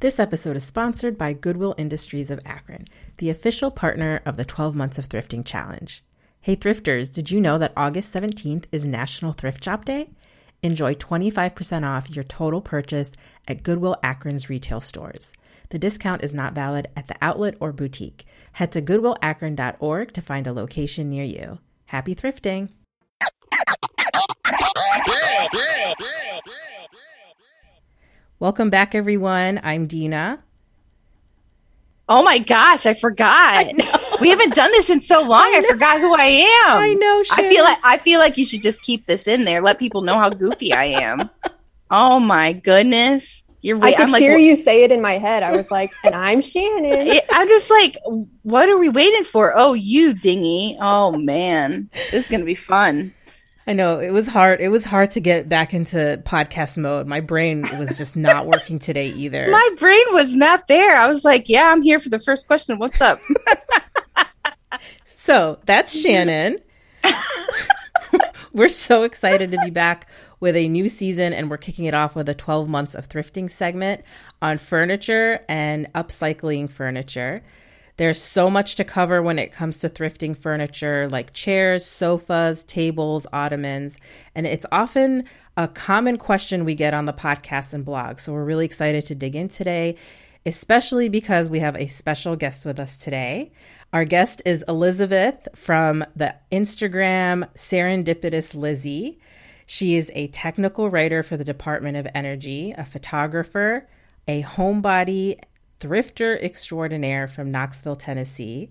This episode is sponsored by Goodwill Industries of Akron, the official partner of the 12 Months of Thrifting Challenge. Hey, thrifters, did you know that August 17th is National Thrift Shop Day? Enjoy 25% off your total purchase at Goodwill Akron's retail stores. The discount is not valid at the outlet or boutique. Head to goodwillakron.org to find a location near you. Happy thrifting! Welcome back, everyone. I'm Dina. Oh my gosh, I forgot. I we haven't done this in so long. I, I forgot who I am. I know. Shannon. I feel like I feel like you should just keep this in there. Let people know how goofy I am. oh my goodness. You're I could I'm hear like, you say it in my head. I was like, and I'm Shannon. It, I'm just like, what are we waiting for? Oh, you dingy. Oh man. This is gonna be fun. I know it was hard. It was hard to get back into podcast mode. My brain was just not working today either. My brain was not there. I was like, yeah, I'm here for the first question. What's up? so that's Shannon. we're so excited to be back with a new season, and we're kicking it off with a 12 months of thrifting segment on furniture and upcycling furniture. There's so much to cover when it comes to thrifting furniture like chairs, sofas, tables, ottomans, and it's often a common question we get on the podcast and blog. So we're really excited to dig in today, especially because we have a special guest with us today. Our guest is Elizabeth from the Instagram Serendipitous Lizzie. She is a technical writer for the Department of Energy, a photographer, a homebody, thrifter extraordinaire from Knoxville, Tennessee.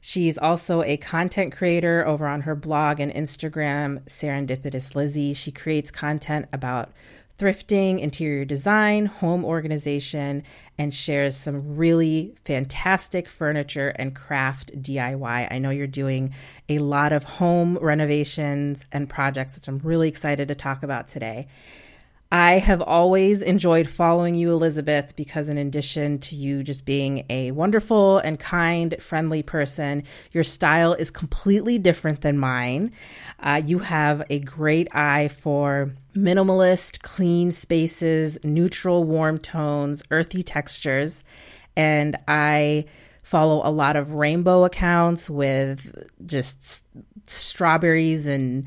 She's also a content creator over on her blog and Instagram, Serendipitous Lizzie. She creates content about thrifting, interior design, home organization, and shares some really fantastic furniture and craft DIY. I know you're doing a lot of home renovations and projects, which I'm really excited to talk about today. I have always enjoyed following you, Elizabeth, because in addition to you just being a wonderful and kind, friendly person, your style is completely different than mine. Uh, you have a great eye for minimalist, clean spaces, neutral, warm tones, earthy textures. And I follow a lot of rainbow accounts with just strawberries and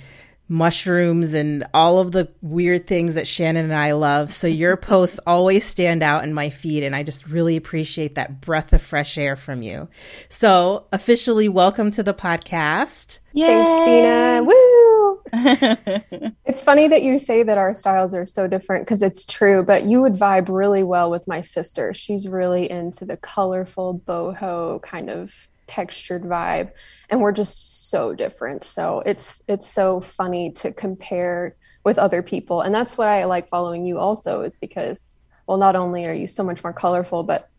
mushrooms and all of the weird things that Shannon and I love. So your posts always stand out in my feed, and I just really appreciate that breath of fresh air from you. So officially, welcome to the podcast. Yay! Thanks, Dina. Woo! it's funny that you say that our styles are so different because it's true, but you would vibe really well with my sister. She's really into the colorful boho kind of textured vibe and we're just so different. So it's it's so funny to compare with other people. And that's why i like following you also is because well not only are you so much more colorful but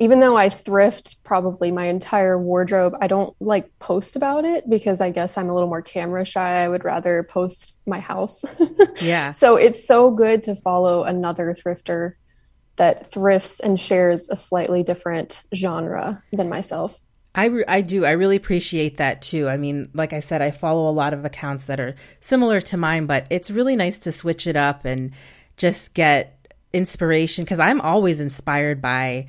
even though i thrift probably my entire wardrobe i don't like post about it because i guess i'm a little more camera shy. I would rather post my house. Yeah. So it's so good to follow another thrifter that thrifts and shares a slightly different genre than myself I, re- I do. I really appreciate that too. I mean, like I said, I follow a lot of accounts that are similar to mine, but it's really nice to switch it up and just get inspiration because I'm always inspired by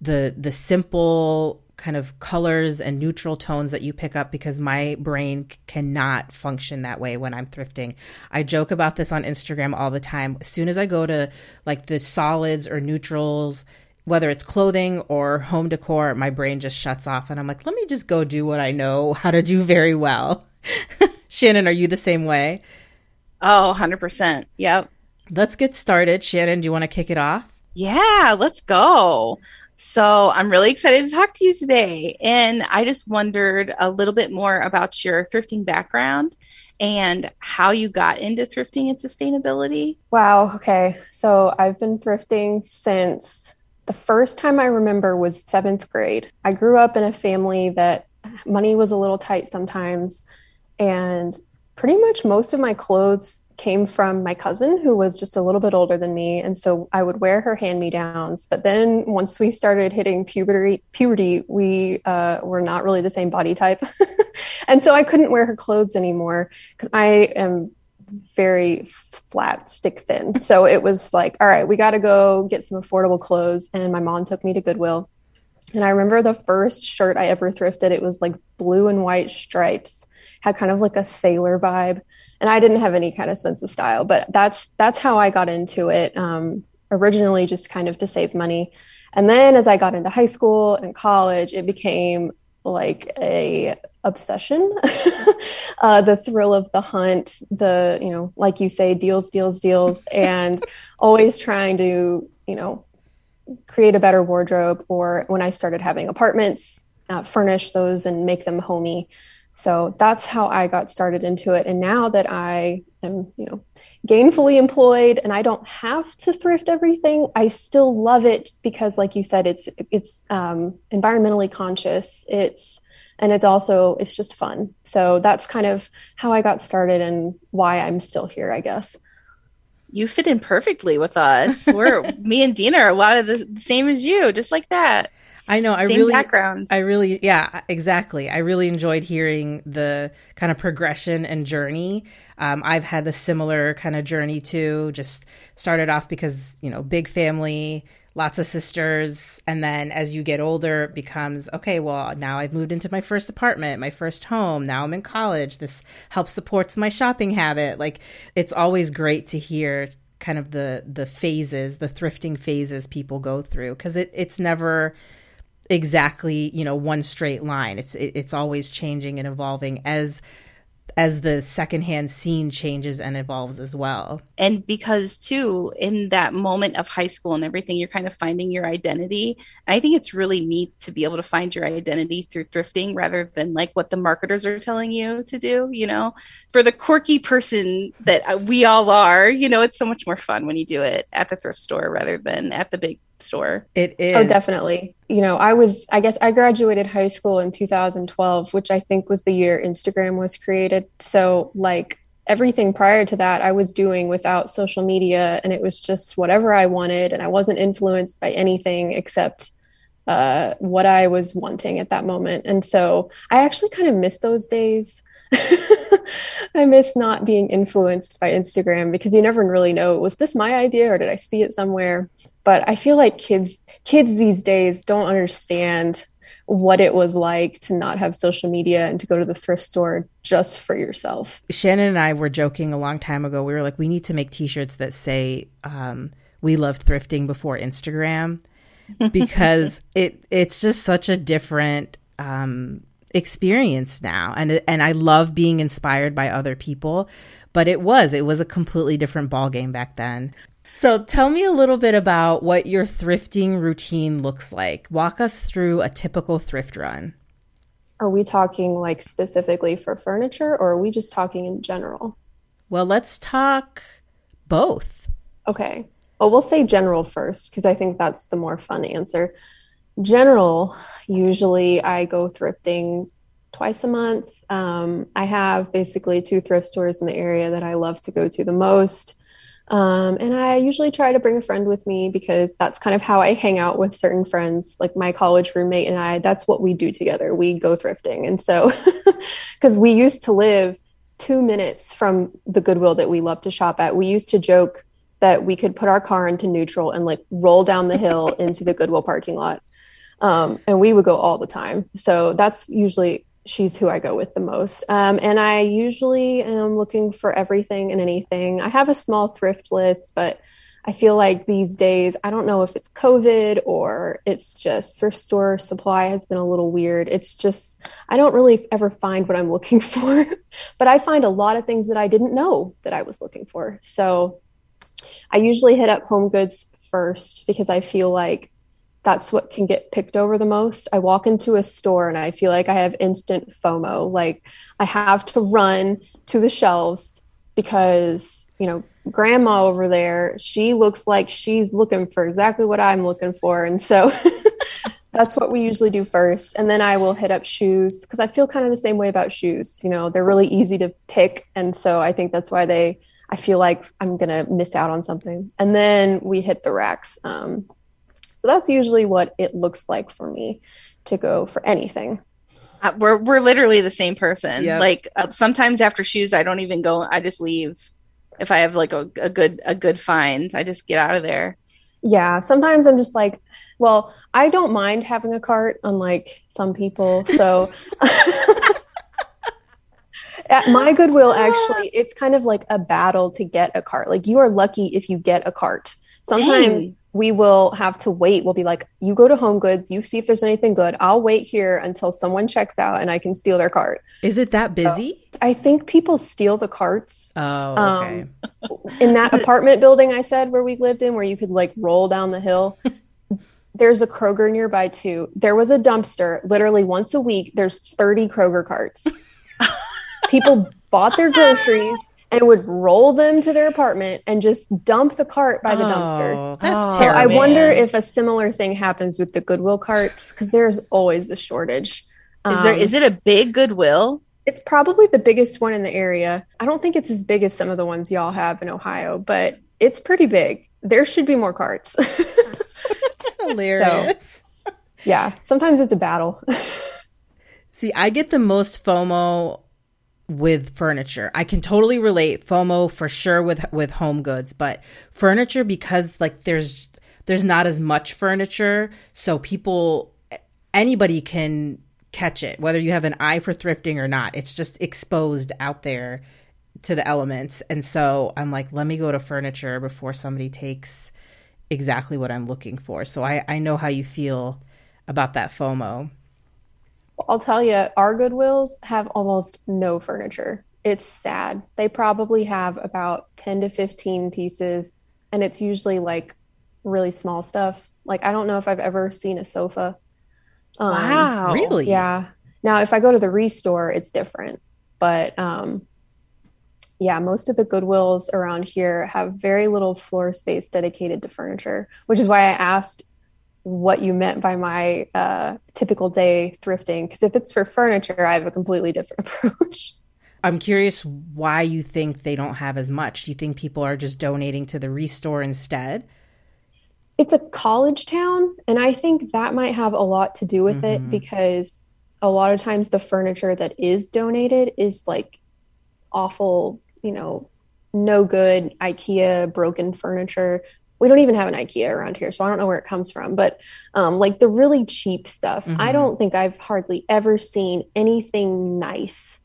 the the simple kind of colors and neutral tones that you pick up because my brain cannot function that way when I'm thrifting. I joke about this on Instagram all the time. As soon as I go to like the solids or neutrals, whether it's clothing or home decor, my brain just shuts off and I'm like, let me just go do what I know how to do very well. Shannon, are you the same way? Oh, 100%. Yep. Let's get started. Shannon, do you want to kick it off? Yeah, let's go. So, I'm really excited to talk to you today. And I just wondered a little bit more about your thrifting background and how you got into thrifting and sustainability. Wow. Okay. So, I've been thrifting since the first time I remember was seventh grade. I grew up in a family that money was a little tight sometimes, and pretty much most of my clothes came from my cousin who was just a little bit older than me and so i would wear her hand me downs but then once we started hitting puberty puberty we uh, were not really the same body type and so i couldn't wear her clothes anymore because i am very flat, stick thin. So it was like, all right, we got to go get some affordable clothes. And my mom took me to Goodwill. And I remember the first shirt I ever thrifted, it was like blue and white stripes, had kind of like a sailor vibe. And I didn't have any kind of sense of style, but that's that's how I got into it. Um, originally, just kind of to save money. And then as I got into high school and college, it became like a obsession. Uh, the thrill of the hunt the you know like you say deals deals deals and always trying to you know create a better wardrobe or when i started having apartments uh, furnish those and make them homey. So that's how i got started into it. And now that i am you know gainfully employed and I don't have to thrift everything, I still love it because, like you said, it's it's um, environmentally conscious. It's and it's also it's just fun. So that's kind of how I got started and why I'm still here, I guess. You fit in perfectly with us. We're me and Dina are a lot of the, the same as you, just like that. I know. I Same really, background. I really, yeah, exactly. I really enjoyed hearing the kind of progression and journey. Um, I've had the similar kind of journey too. Just started off because you know, big family, lots of sisters, and then as you get older, it becomes okay. Well, now I've moved into my first apartment, my first home. Now I'm in college. This helps supports my shopping habit. Like it's always great to hear kind of the the phases, the thrifting phases people go through because it it's never exactly you know one straight line it's it, it's always changing and evolving as as the secondhand scene changes and evolves as well. And because too, in that moment of high school and everything, you're kind of finding your identity. I think it's really neat to be able to find your identity through thrifting rather than like what the marketers are telling you to do. You know, for the quirky person that uh, we all are, you know, it's so much more fun when you do it at the thrift store rather than at the big store. It is. Oh, definitely. You know, I was, I guess I graduated high school in 2012, which I think was the year Instagram was created. So, like, everything prior to that, I was doing without social media, and it was just whatever I wanted. And I wasn't influenced by anything except uh, what I was wanting at that moment. And so I actually kind of miss those days. I miss not being influenced by Instagram because you never really know was this my idea or did I see it somewhere? but I feel like kids kids these days don't understand what it was like to not have social media and to go to the thrift store just for yourself. Shannon and I were joking a long time ago. We were like, we need to make T-shirts that say um, "We love thrifting" before Instagram because it it's just such a different um, experience now, and and I love being inspired by other people. But it was it was a completely different ball game back then. So tell me a little bit about what your thrifting routine looks like. Walk us through a typical thrift run. Are we talking like specifically for furniture or are we just talking in general? Well, let's talk both. Okay. Well, we'll say general first because I think that's the more fun answer. General, usually I go thrifting twice a month. Um, I have basically two thrift stores in the area that I love to go to the most. Um, and I usually try to bring a friend with me because that's kind of how I hang out with certain friends, like my college roommate and I. That's what we do together. We go thrifting. And so, because we used to live two minutes from the Goodwill that we love to shop at, we used to joke that we could put our car into neutral and like roll down the hill into the Goodwill parking lot. Um, and we would go all the time. So that's usually she's who I go with the most. Um, and I usually am looking for everything and anything. I have a small thrift list, but I feel like these days, I don't know if it's COVID or it's just thrift store supply has been a little weird. It's just, I don't really ever find what I'm looking for, but I find a lot of things that I didn't know that I was looking for. So I usually hit up Home Goods first because I feel like that's what can get picked over the most. I walk into a store and I feel like I have instant FOMO. Like I have to run to the shelves because, you know, grandma over there, she looks like she's looking for exactly what I'm looking for. And so that's what we usually do first. And then I will hit up shoes because I feel kind of the same way about shoes. You know, they're really easy to pick. And so I think that's why they, I feel like I'm going to miss out on something. And then we hit the racks. Um, so that's usually what it looks like for me to go for anything. Uh, we're we're literally the same person. Yep. Like uh, sometimes after shoes, I don't even go. I just leave if I have like a, a good a good find. I just get out of there. Yeah, sometimes I'm just like, well, I don't mind having a cart, unlike some people. So at my Goodwill, actually, it's kind of like a battle to get a cart. Like you are lucky if you get a cart. Sometimes Dang. we will have to wait. We'll be like, you go to Home Goods, you see if there's anything good. I'll wait here until someone checks out and I can steal their cart. Is it that busy? So, I think people steal the carts. Oh, okay. Um, in that apartment building I said where we lived in, where you could like roll down the hill. there's a Kroger nearby too. There was a dumpster literally once a week. There's 30 Kroger carts. People bought their groceries and would roll them to their apartment and just dump the cart by the oh, dumpster. That's oh, terrible. I wonder if a similar thing happens with the Goodwill carts because there's always a shortage. Is there? Um, is it a big Goodwill? It's probably the biggest one in the area. I don't think it's as big as some of the ones y'all have in Ohio, but it's pretty big. There should be more carts. That's hilarious. So, yeah, sometimes it's a battle. See, I get the most FOMO with furniture. I can totally relate FOMO for sure with with home goods, but furniture because like there's there's not as much furniture, so people anybody can catch it whether you have an eye for thrifting or not. It's just exposed out there to the elements. And so I'm like, let me go to furniture before somebody takes exactly what I'm looking for. So I I know how you feel about that FOMO. I'll tell you, our Goodwills have almost no furniture. It's sad. They probably have about 10 to 15 pieces, and it's usually like really small stuff. Like, I don't know if I've ever seen a sofa. Um, wow. Really? Yeah. Now, if I go to the Restore, it's different. But um, yeah, most of the Goodwills around here have very little floor space dedicated to furniture, which is why I asked what you meant by my uh, typical day thrifting. Because if it's for furniture, I have a completely different approach. I'm curious why you think they don't have as much. Do you think people are just donating to the restore instead? It's a college town, and I think that might have a lot to do with mm-hmm. it because a lot of times the furniture that is donated is like awful, you know, no good IKEA broken furniture we don't even have an IKEA around here, so I don't know where it comes from. But um, like the really cheap stuff, mm-hmm. I don't think I've hardly ever seen anything nice,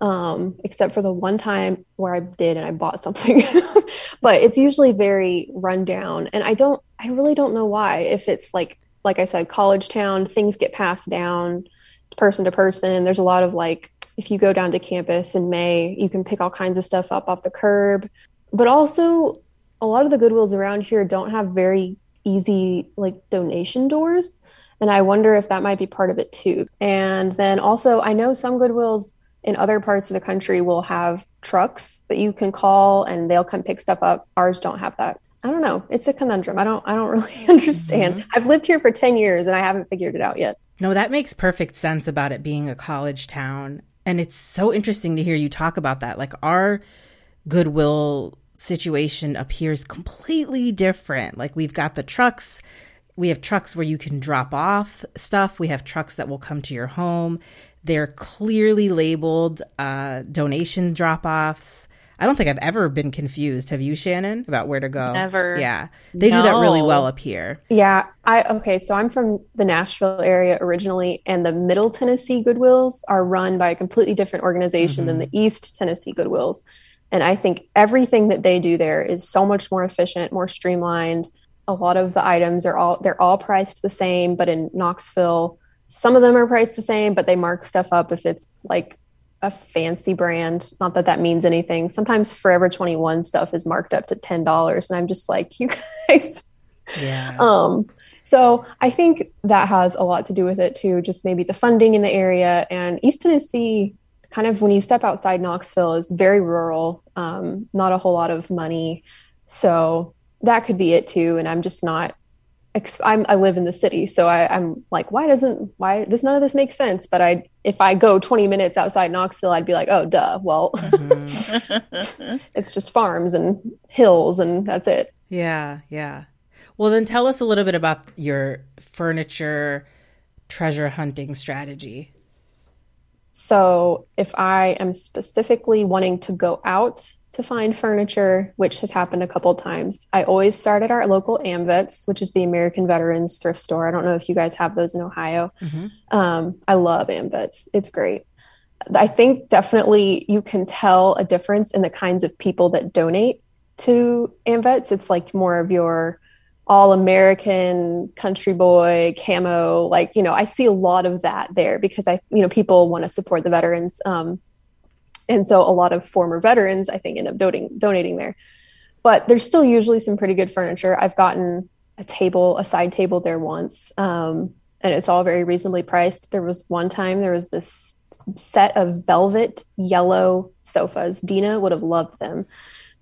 um, except for the one time where I did and I bought something. but it's usually very rundown, and I don't, I really don't know why. If it's like, like I said, college town, things get passed down person to person. There's a lot of like, if you go down to campus in May, you can pick all kinds of stuff up off the curb. But also, a lot of the Goodwills around here don't have very easy like donation doors. And I wonder if that might be part of it too. And then also, I know some Goodwills in other parts of the country will have trucks that you can call and they'll come pick stuff up. Ours don't have that. I don't know. It's a conundrum. I don't I don't really understand. Mm-hmm. I've lived here for 10 years and I haven't figured it out yet. No, that makes perfect sense about it being a college town. And it's so interesting to hear you talk about that. Like our Goodwill situation appears completely different. Like we've got the trucks, we have trucks where you can drop off stuff, we have trucks that will come to your home. They're clearly labeled uh, donation drop offs. I don't think I've ever been confused. Have you, Shannon, about where to go? Never. Yeah. They no. do that really well up here. Yeah. I okay, so I'm from the Nashville area originally, and the Middle Tennessee Goodwills are run by a completely different organization mm-hmm. than the East Tennessee Goodwills. And I think everything that they do there is so much more efficient, more streamlined. A lot of the items are all they're all priced the same, but in Knoxville, some of them are priced the same, but they mark stuff up if it's like a fancy brand. Not that that means anything. Sometimes Forever 21 stuff is marked up to $10 and I'm just like, you guys. Yeah. Um so I think that has a lot to do with it too, just maybe the funding in the area and East Tennessee kind of when you step outside Knoxville is very rural, um, not a whole lot of money. So that could be it too. And I'm just not, I'm, i live in the city. So I, am like, why doesn't, why does none of this make sense? But I, if I go 20 minutes outside Knoxville, I'd be like, oh, duh. Well, mm-hmm. it's just farms and hills and that's it. Yeah. Yeah. Well, then tell us a little bit about your furniture treasure hunting strategy. So if I am specifically wanting to go out to find furniture, which has happened a couple times. I always start at our local AMVETS, which is the American Veterans Thrift Store. I don't know if you guys have those in Ohio. Mm-hmm. Um, I love AMVETS. It's great. I think definitely you can tell a difference in the kinds of people that donate to AMVETS. It's like more of your all American country boy camo. Like, you know, I see a lot of that there because I, you know, people want to support the veterans. Um, and so a lot of former veterans, I think, end up donating, donating there. But there's still usually some pretty good furniture. I've gotten a table, a side table there once, um, and it's all very reasonably priced. There was one time there was this set of velvet yellow sofas. Dina would have loved them.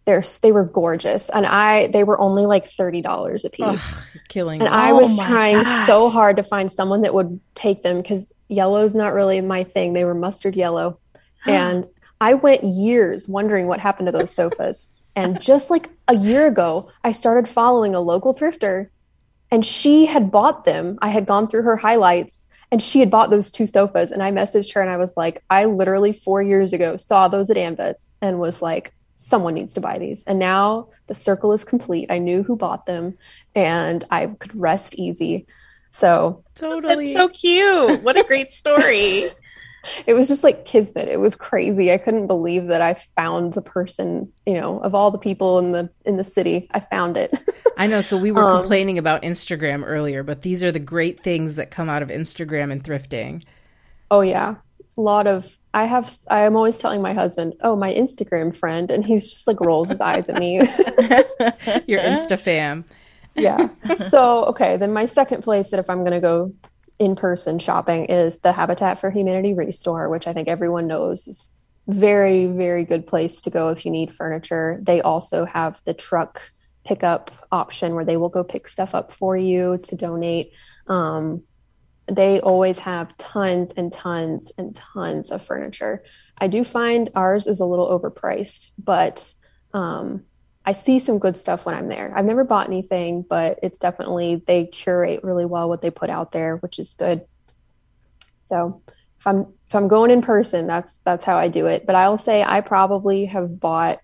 They're they were gorgeous, and I they were only like thirty dollars a piece. Ugh, killing. And. I was oh trying gosh. so hard to find someone that would take them because yellow's not really my thing. They were mustard yellow, and I went years wondering what happened to those sofas. and just like a year ago, I started following a local thrifter, and she had bought them. I had gone through her highlights and she had bought those two sofas and i messaged her and i was like i literally four years ago saw those at AMVETS and was like someone needs to buy these and now the circle is complete i knew who bought them and i could rest easy so totally That's so cute what a great story it was just like kismet. It was crazy. I couldn't believe that I found the person, you know, of all the people in the in the city, I found it. I know. So we were um, complaining about Instagram earlier, but these are the great things that come out of Instagram and thrifting. Oh yeah. A lot of I have I am always telling my husband, "Oh, my Instagram friend," and he's just like rolls his eyes at me. Your Insta fam. Yeah. So, okay, then my second place that if I'm going to go in-person shopping is the Habitat for Humanity Restore, which I think everyone knows is very very good place to go if you need furniture. They also have the truck pickup option where they will go pick stuff up for you to donate. Um, they always have tons and tons and tons of furniture. I do find ours is a little overpriced, but um, I see some good stuff when I'm there. I've never bought anything, but it's definitely they curate really well what they put out there, which is good. So if I'm if I'm going in person, that's that's how I do it. But I'll say I probably have bought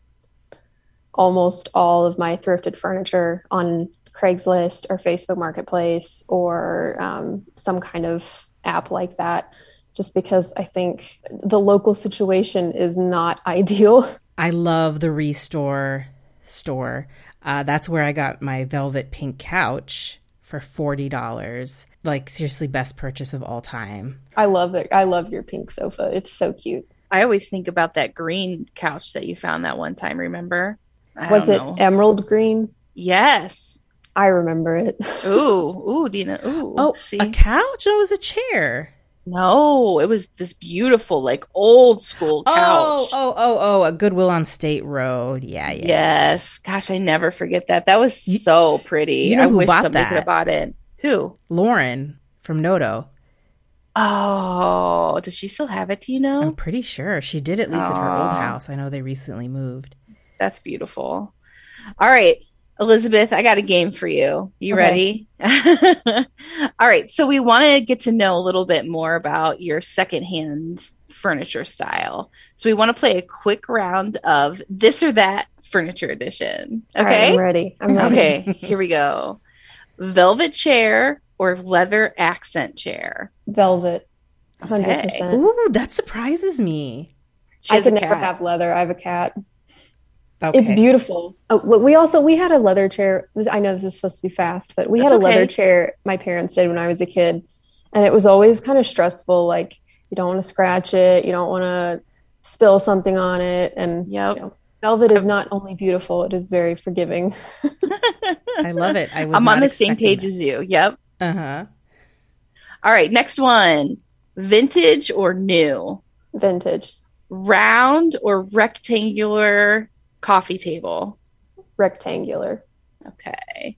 almost all of my thrifted furniture on Craigslist or Facebook Marketplace or um, some kind of app like that, just because I think the local situation is not ideal. I love the Restore store. Uh, that's where I got my velvet pink couch for forty dollars. Like seriously, best purchase of all time. I love it. I love your pink sofa. It's so cute. I always think about that green couch that you found that one time. Remember? I Was it know. emerald green? Yes. I remember it. ooh, ooh, Dina. Ooh. Oh, see? a couch? Oh, it was a chair. No, it was this beautiful, like old school oh, couch. Oh, oh, oh, oh, a Goodwill on State Road. Yeah, yeah. Yes. Gosh, I never forget that. That was you, so pretty. You know I wish somebody that? could have bought it. Who? Lauren from Noto. Oh, does she still have it? Do you know? I'm pretty sure she did at least oh. at her old house. I know they recently moved. That's beautiful. All right. Elizabeth, I got a game for you. You okay. ready? All right. So we want to get to know a little bit more about your secondhand furniture style. So we want to play a quick round of this or that furniture edition. Okay. Right, I'm ready. I'm ready. Okay. here we go. Velvet chair or leather accent chair? Velvet. 100%. Okay. Ooh, that surprises me. I could never have leather. I have a cat. Okay. It's beautiful. Oh, we also we had a leather chair. I know this is supposed to be fast, but we That's had a okay. leather chair my parents did when I was a kid, and it was always kind of stressful. Like you don't want to scratch it, you don't want to spill something on it, and yep. You know, velvet is not only beautiful; it is very forgiving. I love it. I was I'm on the same page that. as you. Yep. Uh huh. All right, next one: vintage or new? Vintage. Round or rectangular coffee table? Rectangular. Okay.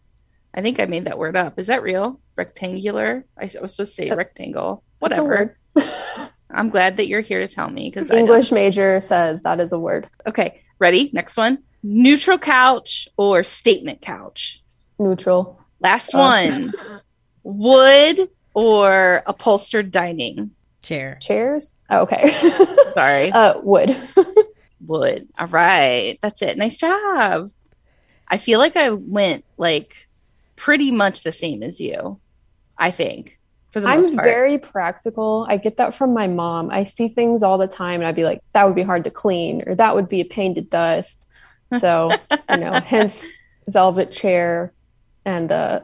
I think I made that word up. Is that real? Rectangular? I was supposed to say rectangle. Whatever. I'm glad that you're here to tell me because English major says that is a word. Okay. Ready? Next one. Neutral couch or statement couch? Neutral. Last uh. one. Wood or upholstered dining? Chair. Chairs? Oh, okay. Sorry. Uh, wood wood. All right. That's it. Nice job. I feel like I went like pretty much the same as you. I think. For the most part. I'm very practical. I get that from my mom. I see things all the time and I'd be like, that would be hard to clean or that would be a pain to dust. So, you know, hence velvet chair and uh,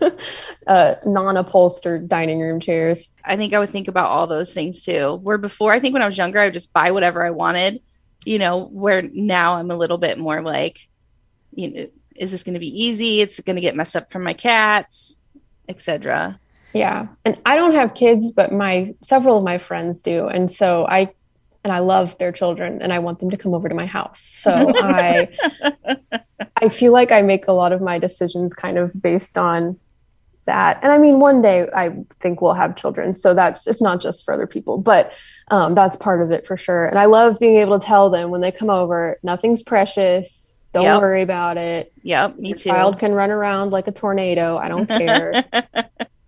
uh, non-upholstered dining room chairs. I think I would think about all those things too. Where before, I think when I was younger, I would just buy whatever I wanted. You know, where now I'm a little bit more like, you know, is this going to be easy? It's going to get messed up from my cats, etc. Yeah. And I don't have kids, but my several of my friends do. And so I and I love their children and I want them to come over to my house. So I I feel like I make a lot of my decisions kind of based on that. And I mean one day I think we'll have children. So that's it's not just for other people, but um, that's part of it for sure. And I love being able to tell them when they come over, nothing's precious. Don't yep. worry about it. Yep, me Your too. Child can run around like a tornado. I don't care.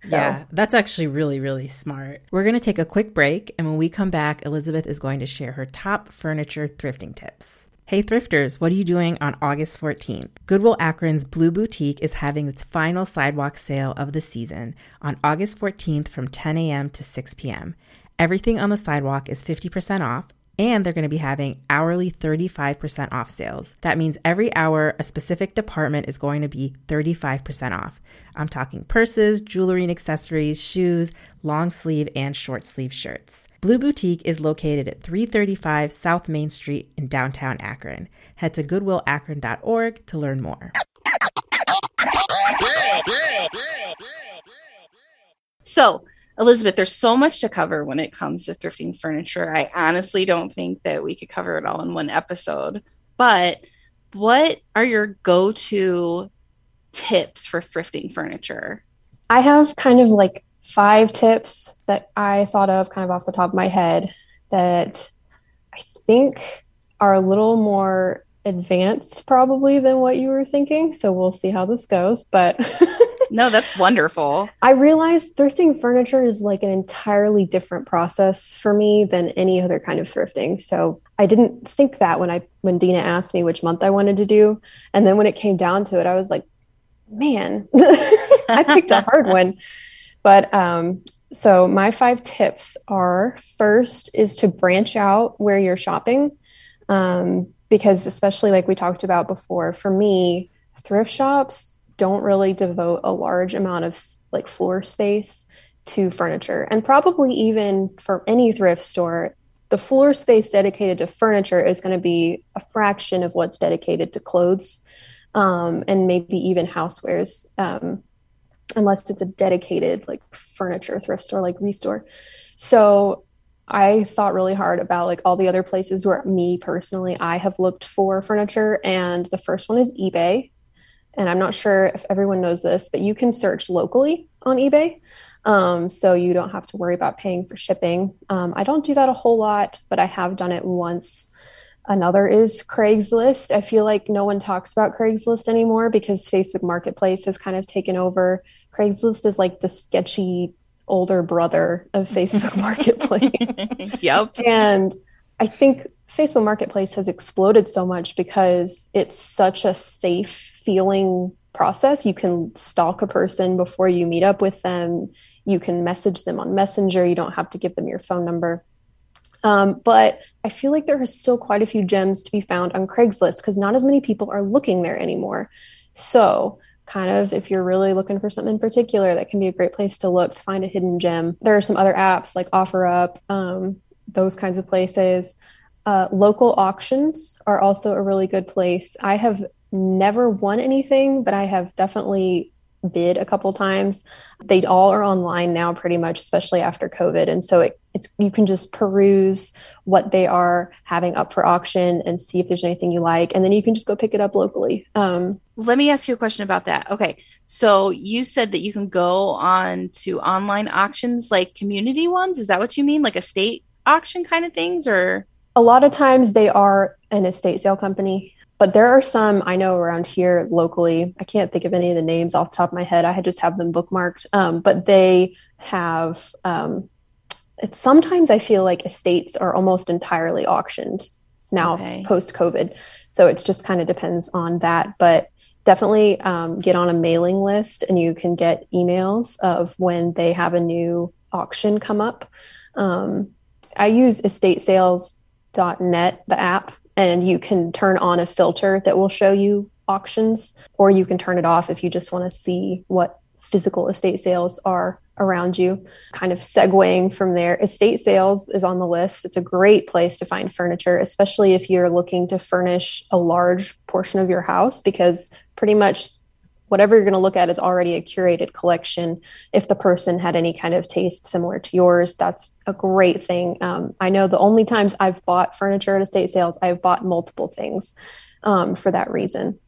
Yeah, that's actually really, really smart. We're going to take a quick break, and when we come back, Elizabeth is going to share her top furniture thrifting tips. Hey thrifters, what are you doing on August 14th? Goodwill Akron's Blue Boutique is having its final sidewalk sale of the season on August 14th from 10 a.m. to 6 p.m. Everything on the sidewalk is 50% off, and they're going to be having hourly 35% off sales. That means every hour, a specific department is going to be 35% off. I'm talking purses, jewelry and accessories, shoes, long sleeve, and short sleeve shirts. Blue Boutique is located at 335 South Main Street in downtown Akron. Head to goodwillakron.org to learn more. So, Elizabeth, there's so much to cover when it comes to thrifting furniture. I honestly don't think that we could cover it all in one episode. But what are your go to tips for thrifting furniture? I have kind of like five tips that I thought of kind of off the top of my head that I think are a little more advanced probably than what you were thinking. So we'll see how this goes. But no, that's wonderful. I realized thrifting furniture is like an entirely different process for me than any other kind of thrifting. So I didn't think that when I when Dina asked me which month I wanted to do. And then when it came down to it, I was like, man, I picked a hard one. But um, so my five tips are first is to branch out where you're shopping. Um, because especially like we talked about before, for me, thrift shops don't really devote a large amount of like floor space to furniture. And probably even for any thrift store, the floor space dedicated to furniture is going to be a fraction of what's dedicated to clothes um, and maybe even housewares, um, unless it's a dedicated like furniture thrift store like Restore. So I thought really hard about like all the other places where me personally I have looked for furniture, and the first one is eBay and I'm not sure if everyone knows this, but you can search locally on eBay. Um, so you don't have to worry about paying for shipping. Um, I don't do that a whole lot, but I have done it once. Another is Craigslist. I feel like no one talks about Craigslist anymore because Facebook Marketplace has kind of taken over. Craigslist is like the sketchy older brother of Facebook Marketplace. yep. And I think Facebook Marketplace has exploded so much because it's such a safe feeling process. You can stalk a person before you meet up with them. You can message them on Messenger. You don't have to give them your phone number. Um, but I feel like there are still quite a few gems to be found on Craigslist because not as many people are looking there anymore. So, kind of, if you're really looking for something in particular, that can be a great place to look to find a hidden gem. There are some other apps like OfferUp, um, those kinds of places. Uh, local auctions are also a really good place. I have never won anything, but I have definitely bid a couple times. They all are online now, pretty much, especially after COVID. And so it, it's you can just peruse what they are having up for auction and see if there's anything you like, and then you can just go pick it up locally. Um, Let me ask you a question about that. Okay, so you said that you can go on to online auctions, like community ones. Is that what you mean, like a state auction kind of things, or? A lot of times they are an estate sale company. But there are some I know around here locally. I can't think of any of the names off the top of my head. I just have them bookmarked. Um, but they have. Um, it's sometimes I feel like estates are almost entirely auctioned. now okay. post COVID. So it just kind of depends on that. But definitely um, get on a mailing list and you can get emails of when they have a new auction come up. Um, I use estatesales.net, the app, and you can turn on a filter that will show you auctions, or you can turn it off if you just want to see what physical estate sales are around you. Kind of segueing from there, estate sales is on the list. It's a great place to find furniture, especially if you're looking to furnish a large portion of your house, because pretty much whatever you're going to look at is already a curated collection. If the person had any kind of taste similar to yours, that's a great thing. Um, I know the only times I've bought furniture at estate sales, I've bought multiple things um, for that reason.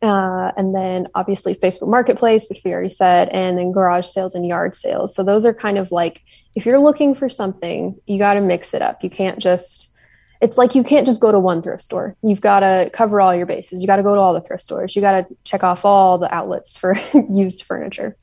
Uh, and then obviously Facebook Marketplace, which we already said, and then garage sales and yard sales. So those are kind of like if you're looking for something, you got to mix it up. You can't just it's like you can't just go to one thrift store. You've got to cover all your bases. You got to go to all the thrift stores. You got to check off all the outlets for used furniture.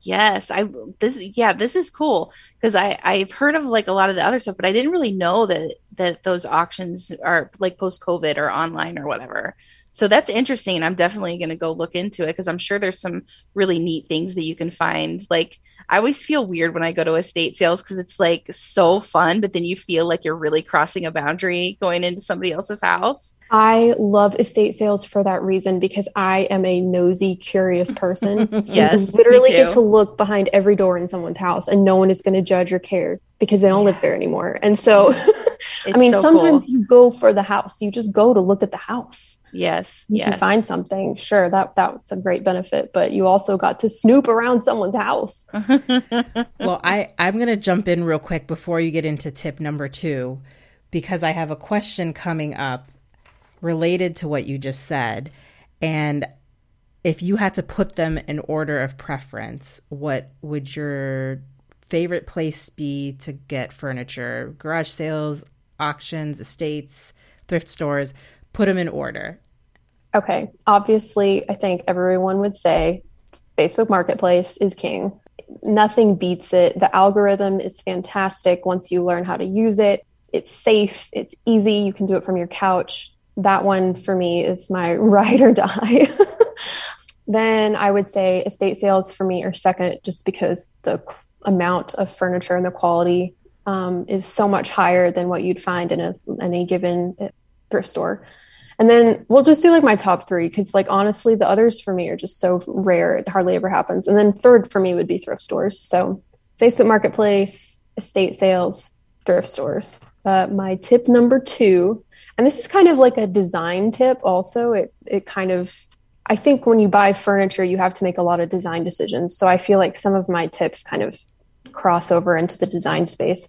Yes, I this yeah, this is cool because I I've heard of like a lot of the other stuff, but I didn't really know that that those auctions are like post COVID or online or whatever so that's interesting. I'm definitely going to go look into it because I'm sure there's some really neat things that you can find. Like, I always feel weird when I go to estate sales because it's like so fun, but then you feel like you're really crossing a boundary going into somebody else's house. I love estate sales for that reason because I am a nosy, curious person. yes. You literally get to look behind every door in someone's house and no one is going to judge or care because they don't yeah. live there anymore. And so, I mean, so sometimes cool. you go for the house, you just go to look at the house. Yes. You yes. can find something. Sure, that that's a great benefit, but you also got to snoop around someone's house. well, I I'm going to jump in real quick before you get into tip number 2 because I have a question coming up related to what you just said and if you had to put them in order of preference, what would your favorite place be to get furniture? Garage sales, auctions, estates, thrift stores? Put them in order. Okay. Obviously, I think everyone would say Facebook Marketplace is king. Nothing beats it. The algorithm is fantastic once you learn how to use it. It's safe, it's easy. You can do it from your couch. That one for me is my ride or die. then I would say estate sales for me are second just because the amount of furniture and the quality um, is so much higher than what you'd find in a, any given thrift store. And then we'll just do like my top three because, like, honestly, the others for me are just so rare. It hardly ever happens. And then third for me would be thrift stores. So, Facebook Marketplace, estate sales, thrift stores. Uh, my tip number two, and this is kind of like a design tip also. It, it kind of, I think when you buy furniture, you have to make a lot of design decisions. So, I feel like some of my tips kind of cross over into the design space.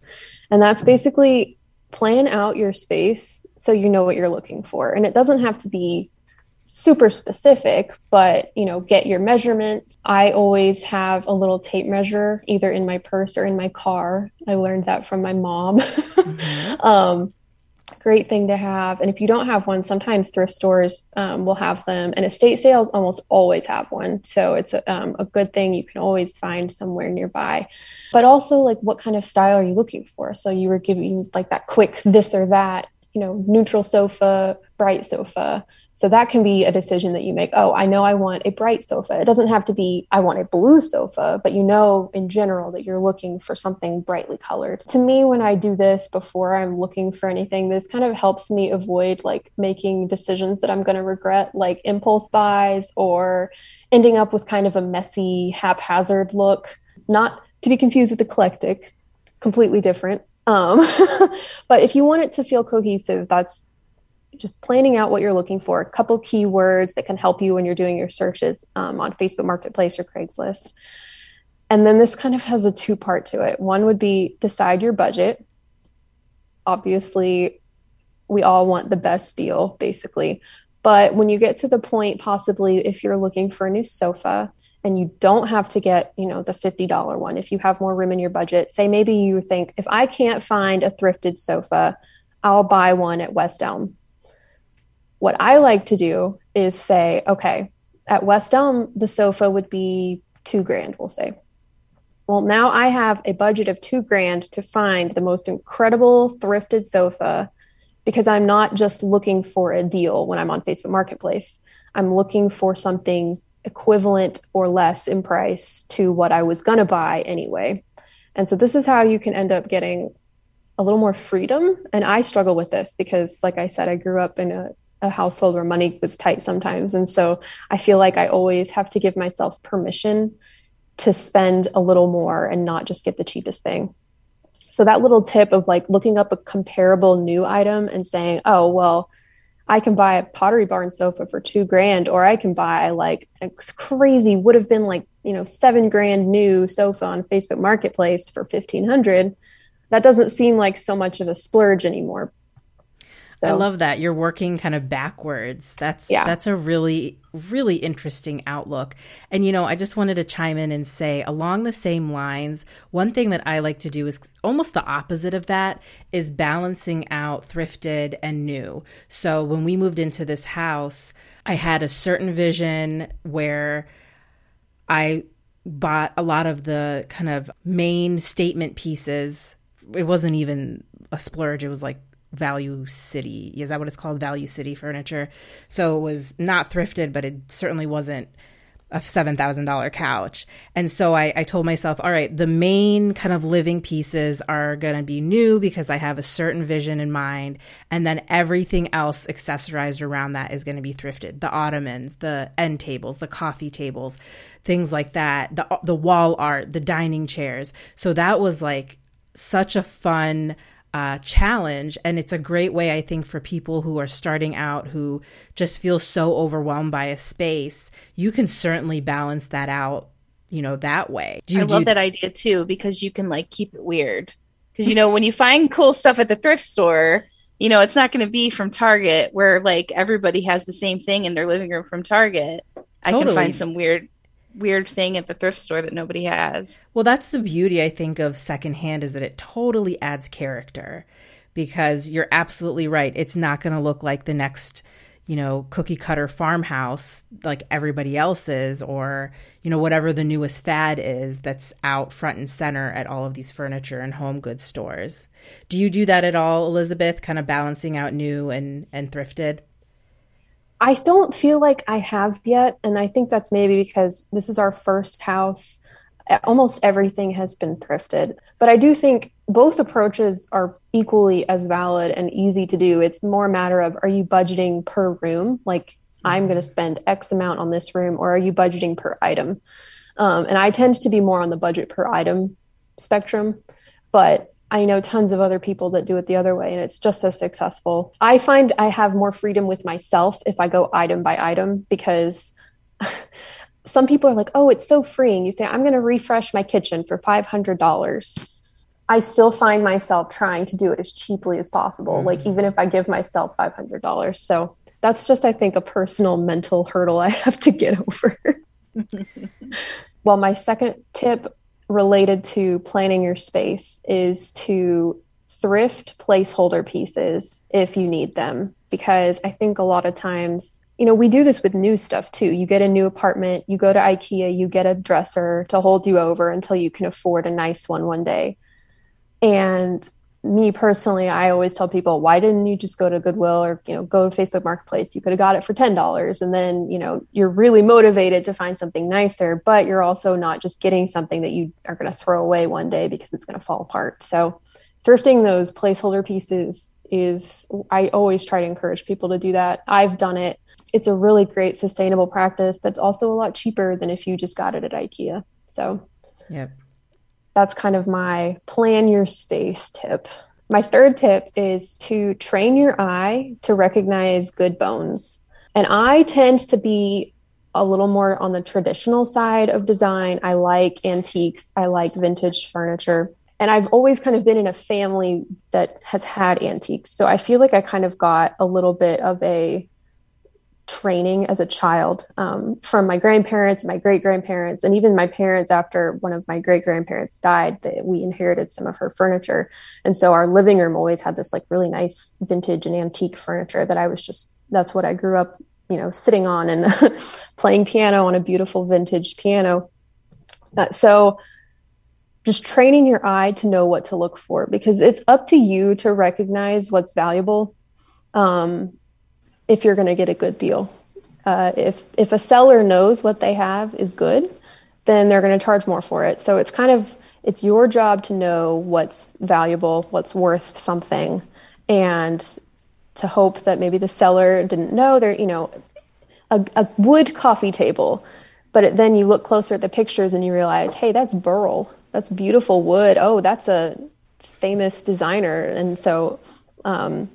And that's basically plan out your space so you know what you're looking for. And it doesn't have to be super specific, but you know, get your measurements. I always have a little tape measure either in my purse or in my car. I learned that from my mom. Mm-hmm. um, great thing to have. And if you don't have one, sometimes thrift stores um, will have them, and estate sales almost always have one. So it's a, um, a good thing you can always find somewhere nearby. But also, like, what kind of style are you looking for? So you were giving like that quick this or that you know, neutral sofa, bright sofa. So that can be a decision that you make. Oh, I know I want a bright sofa. It doesn't have to be, I want a blue sofa, but you know in general that you're looking for something brightly colored. To me, when I do this before I'm looking for anything, this kind of helps me avoid like making decisions that I'm going to regret, like impulse buys or ending up with kind of a messy, haphazard look. Not to be confused with eclectic, completely different. Um, but if you want it to feel cohesive, that's just planning out what you're looking for, a couple keywords that can help you when you're doing your searches um, on Facebook Marketplace or Craigslist. And then this kind of has a two part to it. One would be decide your budget. Obviously, we all want the best deal, basically. But when you get to the point, possibly if you're looking for a new sofa, and you don't have to get you know the $50 one if you have more room in your budget say maybe you think if i can't find a thrifted sofa i'll buy one at west elm what i like to do is say okay at west elm the sofa would be two grand we'll say well now i have a budget of two grand to find the most incredible thrifted sofa because I'm not just looking for a deal when I'm on Facebook Marketplace. I'm looking for something equivalent or less in price to what I was going to buy anyway. And so this is how you can end up getting a little more freedom. And I struggle with this because, like I said, I grew up in a, a household where money was tight sometimes. And so I feel like I always have to give myself permission to spend a little more and not just get the cheapest thing. So that little tip of like looking up a comparable new item and saying, oh, well, I can buy a Pottery Barn sofa for two grand, or I can buy like a crazy would have been like you know seven grand new sofa on Facebook Marketplace for fifteen hundred. That doesn't seem like so much of a splurge anymore. So, I love that you're working kind of backwards. That's yeah. that's a really really interesting outlook. And you know, I just wanted to chime in and say along the same lines, one thing that I like to do is almost the opposite of that is balancing out thrifted and new. So when we moved into this house, I had a certain vision where I bought a lot of the kind of main statement pieces. It wasn't even a splurge, it was like Value City. Is that what it's called? Value City furniture. So it was not thrifted, but it certainly wasn't a $7,000 couch. And so I, I, told myself, all right, the main kind of living pieces are going to be new because I have a certain vision in mind. And then everything else accessorized around that is going to be thrifted. The ottomans, the end tables, the coffee tables, things like that, the, the wall art, the dining chairs. So that was like such a fun, uh, challenge. And it's a great way, I think, for people who are starting out who just feel so overwhelmed by a space. You can certainly balance that out, you know, that way. I love that idea too, because you can like keep it weird. Because, you know, when you find cool stuff at the thrift store, you know, it's not going to be from Target where like everybody has the same thing in their living room from Target. Totally. I can find some weird weird thing at the thrift store that nobody has. Well, that's the beauty I think of secondhand is that it totally adds character because you're absolutely right. It's not going to look like the next, you know, cookie cutter farmhouse like everybody else's or, you know, whatever the newest fad is that's out front and center at all of these furniture and home goods stores. Do you do that at all, Elizabeth, kind of balancing out new and and thrifted? I don't feel like I have yet. And I think that's maybe because this is our first house. Almost everything has been thrifted. But I do think both approaches are equally as valid and easy to do. It's more a matter of are you budgeting per room? Like, I'm going to spend X amount on this room, or are you budgeting per item? Um, and I tend to be more on the budget per item spectrum. But I know tons of other people that do it the other way and it's just as successful. I find I have more freedom with myself if I go item by item because some people are like, oh, it's so freeing. You say, I'm going to refresh my kitchen for $500. I still find myself trying to do it as cheaply as possible, mm-hmm. like even if I give myself $500. So that's just, I think, a personal mental hurdle I have to get over. well, my second tip related to planning your space is to thrift placeholder pieces if you need them. Because I think a lot of times you know we do this with new stuff too. You get a new apartment you go to ikea you get a dresser to hold you over until you can afford a nice one one day. And me personally, I always tell people, why didn't you just go to Goodwill or you know go to Facebook Marketplace? You could have got it for ten dollars, and then you know you're really motivated to find something nicer, but you're also not just getting something that you are going to throw away one day because it's going to fall apart. So, thrifting those placeholder pieces is I always try to encourage people to do that. I've done it. It's a really great sustainable practice that's also a lot cheaper than if you just got it at IKEA. So, yep that's kind of my plan your space tip. My third tip is to train your eye to recognize good bones. And I tend to be a little more on the traditional side of design. I like antiques, I like vintage furniture. And I've always kind of been in a family that has had antiques. So I feel like I kind of got a little bit of a training as a child um, from my grandparents, my great grandparents, and even my parents. After one of my great grandparents died, that we inherited some of her furniture, and so our living room always had this like really nice vintage and antique furniture that I was just that's what I grew up, you know, sitting on and playing piano on a beautiful vintage piano. Uh, so just training your eye to know what to look for because it's up to you to recognize what's valuable um, if you're going to get a good deal. Uh, if if a seller knows what they have is good, then they're going to charge more for it. So it's kind of it's your job to know what's valuable, what's worth something, and to hope that maybe the seller didn't know there, you know, a, a wood coffee table, but it, then you look closer at the pictures and you realize, hey, that's burl. That's beautiful wood. Oh, that's a famous designer. And so, um,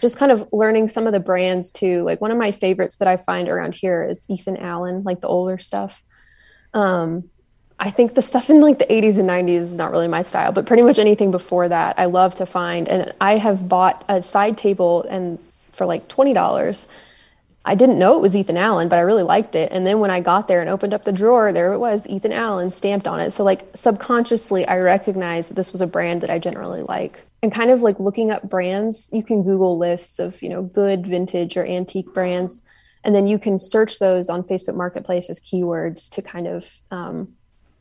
just kind of learning some of the brands too. Like one of my favorites that I find around here is Ethan Allen, like the older stuff. Um, I think the stuff in like the 80s and 90s is not really my style, but pretty much anything before that, I love to find. And I have bought a side table and for like twenty dollars. I didn't know it was Ethan Allen, but I really liked it. And then when I got there and opened up the drawer, there it was, Ethan Allen stamped on it. So like subconsciously, I recognized that this was a brand that I generally like. And kind of like looking up brands, you can Google lists of you know good vintage or antique brands, and then you can search those on Facebook Marketplace as keywords to kind of um,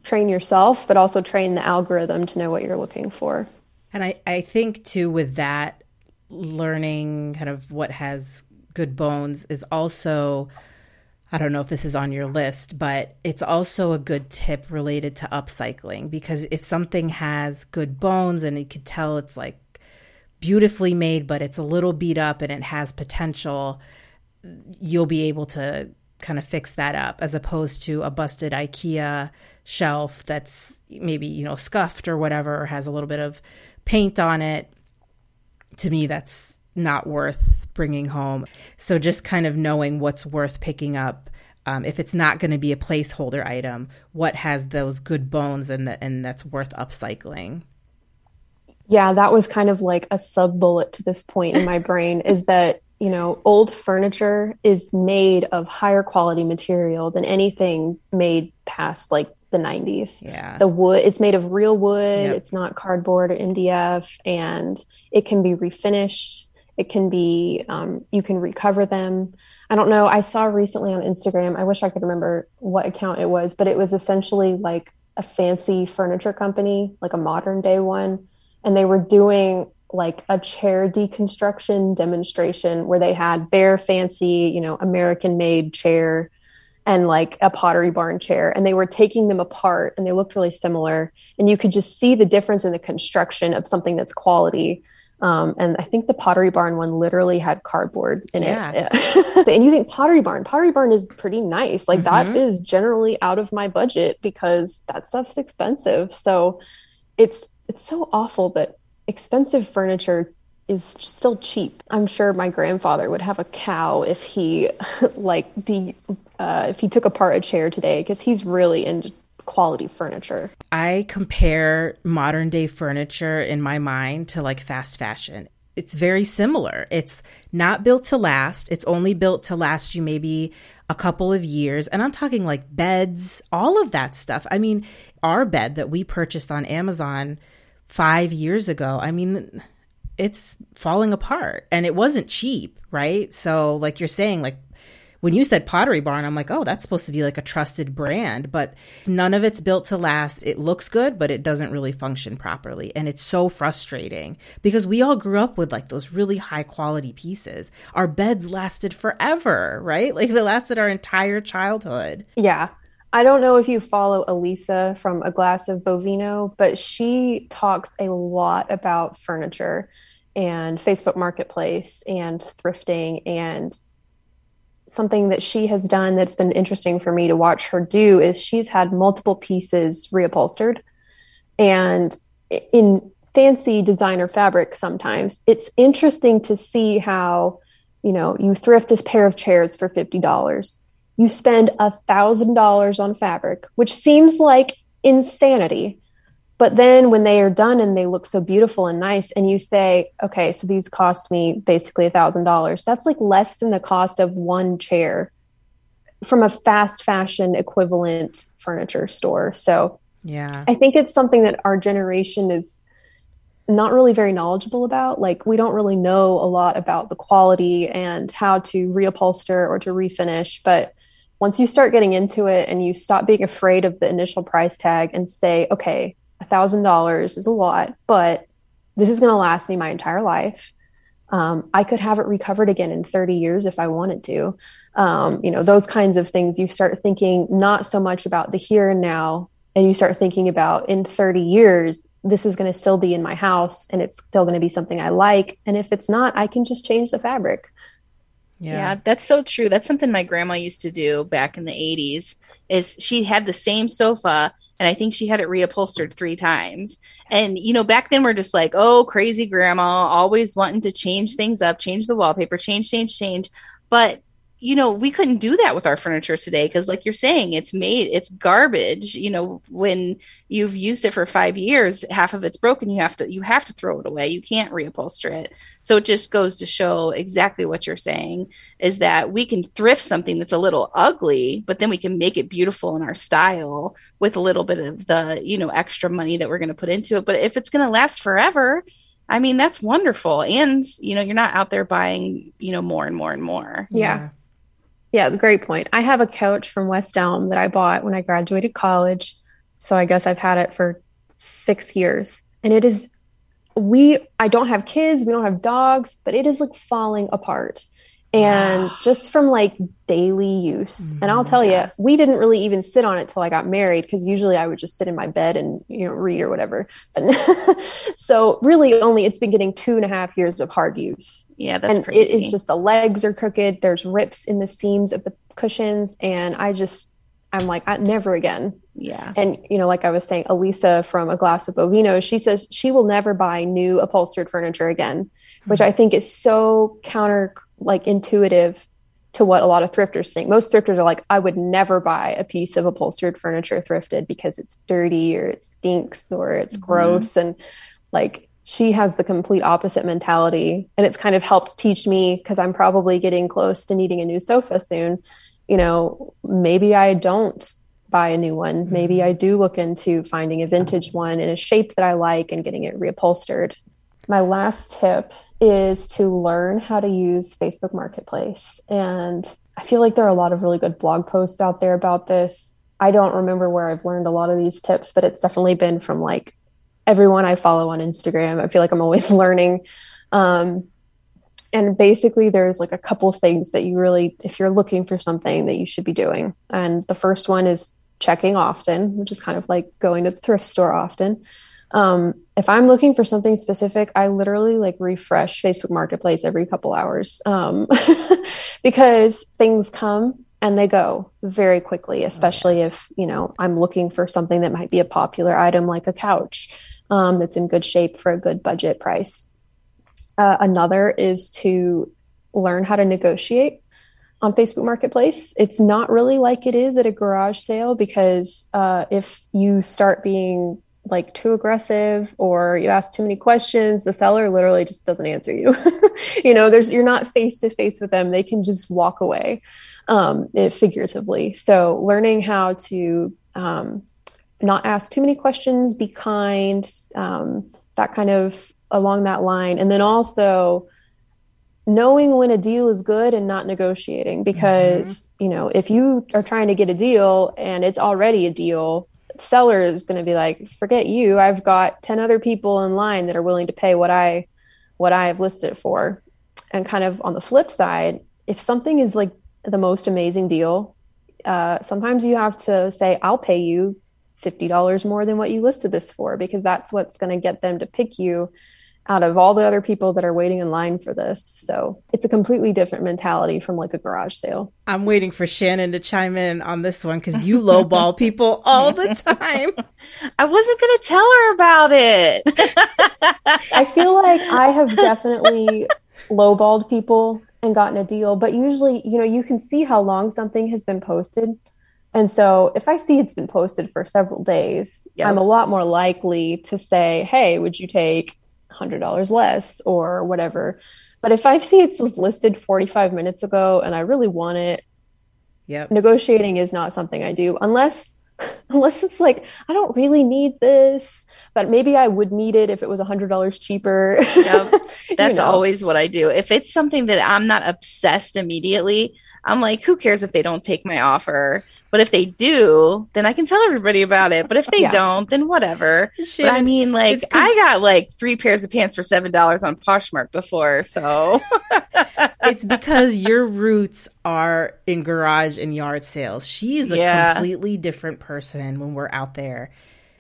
train yourself, but also train the algorithm to know what you're looking for. And I, I think too with that learning kind of what has good bones is also I don't know if this is on your list, but it's also a good tip related to upcycling because if something has good bones and you could tell it's like beautifully made, but it's a little beat up and it has potential, you'll be able to kind of fix that up as opposed to a busted IKEA shelf that's maybe, you know, scuffed or whatever, or has a little bit of paint on it. To me, that's not worth bringing home. So just kind of knowing what's worth picking up. Um, if it's not going to be a placeholder item, what has those good bones and the, and that's worth upcycling? Yeah, that was kind of like a sub bullet to this point in my brain is that you know, old furniture is made of higher quality material than anything made past like the 90s. Yeah. The wood, it's made of real wood, yep. it's not cardboard or MDF, and it can be refinished. It can be, um, you can recover them. I don't know. I saw recently on Instagram, I wish I could remember what account it was, but it was essentially like a fancy furniture company, like a modern day one. And they were doing like a chair deconstruction demonstration where they had their fancy, you know, American made chair and like a pottery barn chair and they were taking them apart and they looked really similar and you could just see the difference in the construction of something that's quality um, and I think the Pottery Barn one literally had cardboard in yeah. it. and you think Pottery Barn, Pottery Barn is pretty nice. Like mm-hmm. that is generally out of my budget because that stuff's expensive. So it's it's so awful that expensive furniture is still cheap. I'm sure my grandfather would have a cow if he like de- uh, if he took apart a chair today because he's really into quality furniture. I compare modern day furniture in my mind to like fast fashion. It's very similar. It's not built to last. It's only built to last you maybe a couple of years. And I'm talking like beds, all of that stuff. I mean, our bed that we purchased on Amazon five years ago, I mean, it's falling apart and it wasn't cheap, right? So, like you're saying, like when you said Pottery Barn, I'm like, oh, that's supposed to be like a trusted brand, but none of it's built to last. It looks good, but it doesn't really function properly. And it's so frustrating because we all grew up with like those really high quality pieces. Our beds lasted forever, right? Like they lasted our entire childhood. Yeah. I don't know if you follow Elisa from A Glass of Bovino, but she talks a lot about furniture and Facebook Marketplace and thrifting and something that she has done that's been interesting for me to watch her do is she's had multiple pieces reupholstered and in fancy designer fabric sometimes it's interesting to see how you know you thrift a pair of chairs for $50 you spend a thousand dollars on fabric, which seems like insanity. But then when they are done and they look so beautiful and nice, and you say, okay, so these cost me basically a thousand dollars, that's like less than the cost of one chair from a fast fashion equivalent furniture store. So yeah, I think it's something that our generation is not really very knowledgeable about. Like, we don't really know a lot about the quality and how to reupholster or to refinish, but once you start getting into it and you stop being afraid of the initial price tag and say, okay, thousand dollars is a lot, but this is going to last me my entire life. Um, I could have it recovered again in 30 years if I wanted to. Um, you know, those kinds of things. You start thinking not so much about the here and now, and you start thinking about in 30 years, this is going to still be in my house and it's still going to be something I like. And if it's not, I can just change the fabric. Yeah. yeah. that's so true. That's something my grandma used to do back in the 80s is she had the same sofa and I think she had it reupholstered 3 times. And you know, back then we're just like, "Oh, crazy grandma, always wanting to change things up, change the wallpaper, change change change." But you know, we couldn't do that with our furniture today because, like you're saying, it's made, it's garbage. You know, when you've used it for five years, half of it's broken. You have to, you have to throw it away. You can't reupholster it. So it just goes to show exactly what you're saying is that we can thrift something that's a little ugly, but then we can make it beautiful in our style with a little bit of the, you know, extra money that we're going to put into it. But if it's going to last forever, I mean, that's wonderful. And, you know, you're not out there buying, you know, more and more and more. Yeah. Yeah, great point. I have a couch from West Elm that I bought when I graduated college. So I guess I've had it for six years. And it is, we, I don't have kids, we don't have dogs, but it is like falling apart and just from like daily use and i'll tell you mm, we didn't really even sit on it till i got married because usually i would just sit in my bed and you know read or whatever. But so really only it's been getting two and a half years of hard use. Yeah that's and crazy. it is just the legs are crooked there's rips in the seams of the cushions and i just i'm like I, never again. Yeah. And you know like i was saying elisa from a glass of bovino she says she will never buy new upholstered furniture again. Which i think is so counter like intuitive to what a lot of thrifters think. Most thrifters are like, I would never buy a piece of upholstered furniture thrifted because it's dirty or it stinks or it's mm-hmm. gross. And like she has the complete opposite mentality. And it's kind of helped teach me because I'm probably getting close to needing a new sofa soon. You know, maybe I don't buy a new one. Mm-hmm. Maybe I do look into finding a vintage one in a shape that I like and getting it reupholstered. My last tip is to learn how to use Facebook Marketplace. And I feel like there are a lot of really good blog posts out there about this. I don't remember where I've learned a lot of these tips, but it's definitely been from like everyone I follow on Instagram. I feel like I'm always learning. Um, and basically, there's like a couple things that you really, if you're looking for something that you should be doing. And the first one is checking often, which is kind of like going to the thrift store often um, if I'm looking for something specific, I literally like refresh Facebook Marketplace every couple hours um, because things come and they go very quickly, especially if you know I'm looking for something that might be a popular item like a couch um, that's in good shape for a good budget price. Uh, another is to learn how to negotiate on Facebook Marketplace. It's not really like it is at a garage sale because uh, if you start being like too aggressive or you ask too many questions the seller literally just doesn't answer you. You know there's you're not face to face with them. They can just walk away um, it, figuratively. So learning how to um, not ask too many questions be kind um, that kind of along that line. And then also knowing when a deal is good and not negotiating because mm-hmm. you know if you are trying to get a deal and it's already a deal seller is going to be like, forget you. I've got 10 other people in line that are willing to pay what I, what I have listed for. And kind of on the flip side, if something is like the most amazing deal, uh, sometimes you have to say, I'll pay you $50 more than what you listed this for, because that's what's going to get them to pick you out of all the other people that are waiting in line for this. So it's a completely different mentality from like a garage sale. I'm waiting for Shannon to chime in on this one because you lowball people all the time. I wasn't going to tell her about it. I feel like I have definitely lowballed people and gotten a deal, but usually, you know, you can see how long something has been posted. And so if I see it's been posted for several days, yep. I'm a lot more likely to say, hey, would you take $100 less or whatever. But if I see it was listed 45 minutes ago and I really want it, yep. negotiating is not something I do unless unless it's like I don't really need this, but maybe I would need it if it was a $100 cheaper. yep. That's you know. always what I do. If it's something that I'm not obsessed immediately, I'm like, who cares if they don't take my offer? But if they do, then I can tell everybody about it. But if they Yeah. don't, then whatever. But I mean, like, I got like three pairs of pants for seven dollars on Poshmark before, so it's because your roots are in garage and yard sales. She's a Yeah. completely different person when we're out there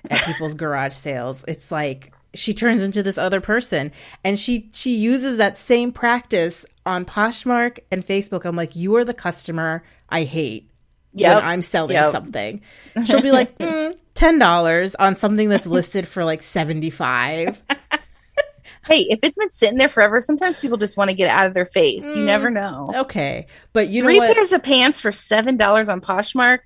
at people's garage sales. It's like she turns into this other person and she she uses that same practice on Poshmark and Facebook. I'm like, "You are the customer I hate." Yep. When I'm selling Yep. something. She'll be like, mm, $10 on something that's listed for like 75. hey, if it's been sitting there forever, sometimes people just want to get it out of their face. You Mm. never know. Okay. But you know Three pairs of pants for seven dollars on Poshmark.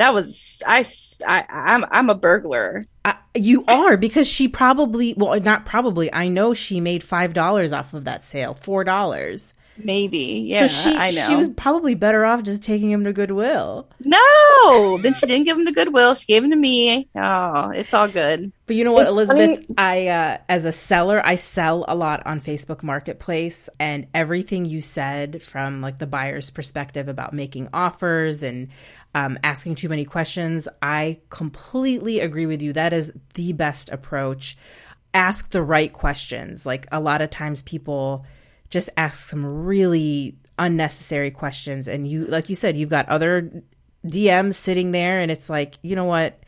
That was I, I I'm I'm a burglar. You are because she probably well not probably I know she made five dollars off of that sale four dollars Maybe yeah. so she I know. she was probably better off just taking him to Goodwill no, then she didn't give him to Goodwill. She gave him to me. Oh, it's all good. but you know what It's Elizabeth funny- I uh, as a seller I sell a lot on Facebook Marketplace and everything you said from like the buyer's perspective about making offers and um, asking too many questions I completely agree with you that is the best approach ask the right questions. Like a lot of times people just ask some really unnecessary questions and you like you said you've got other DMs sitting there and it's like, you know what?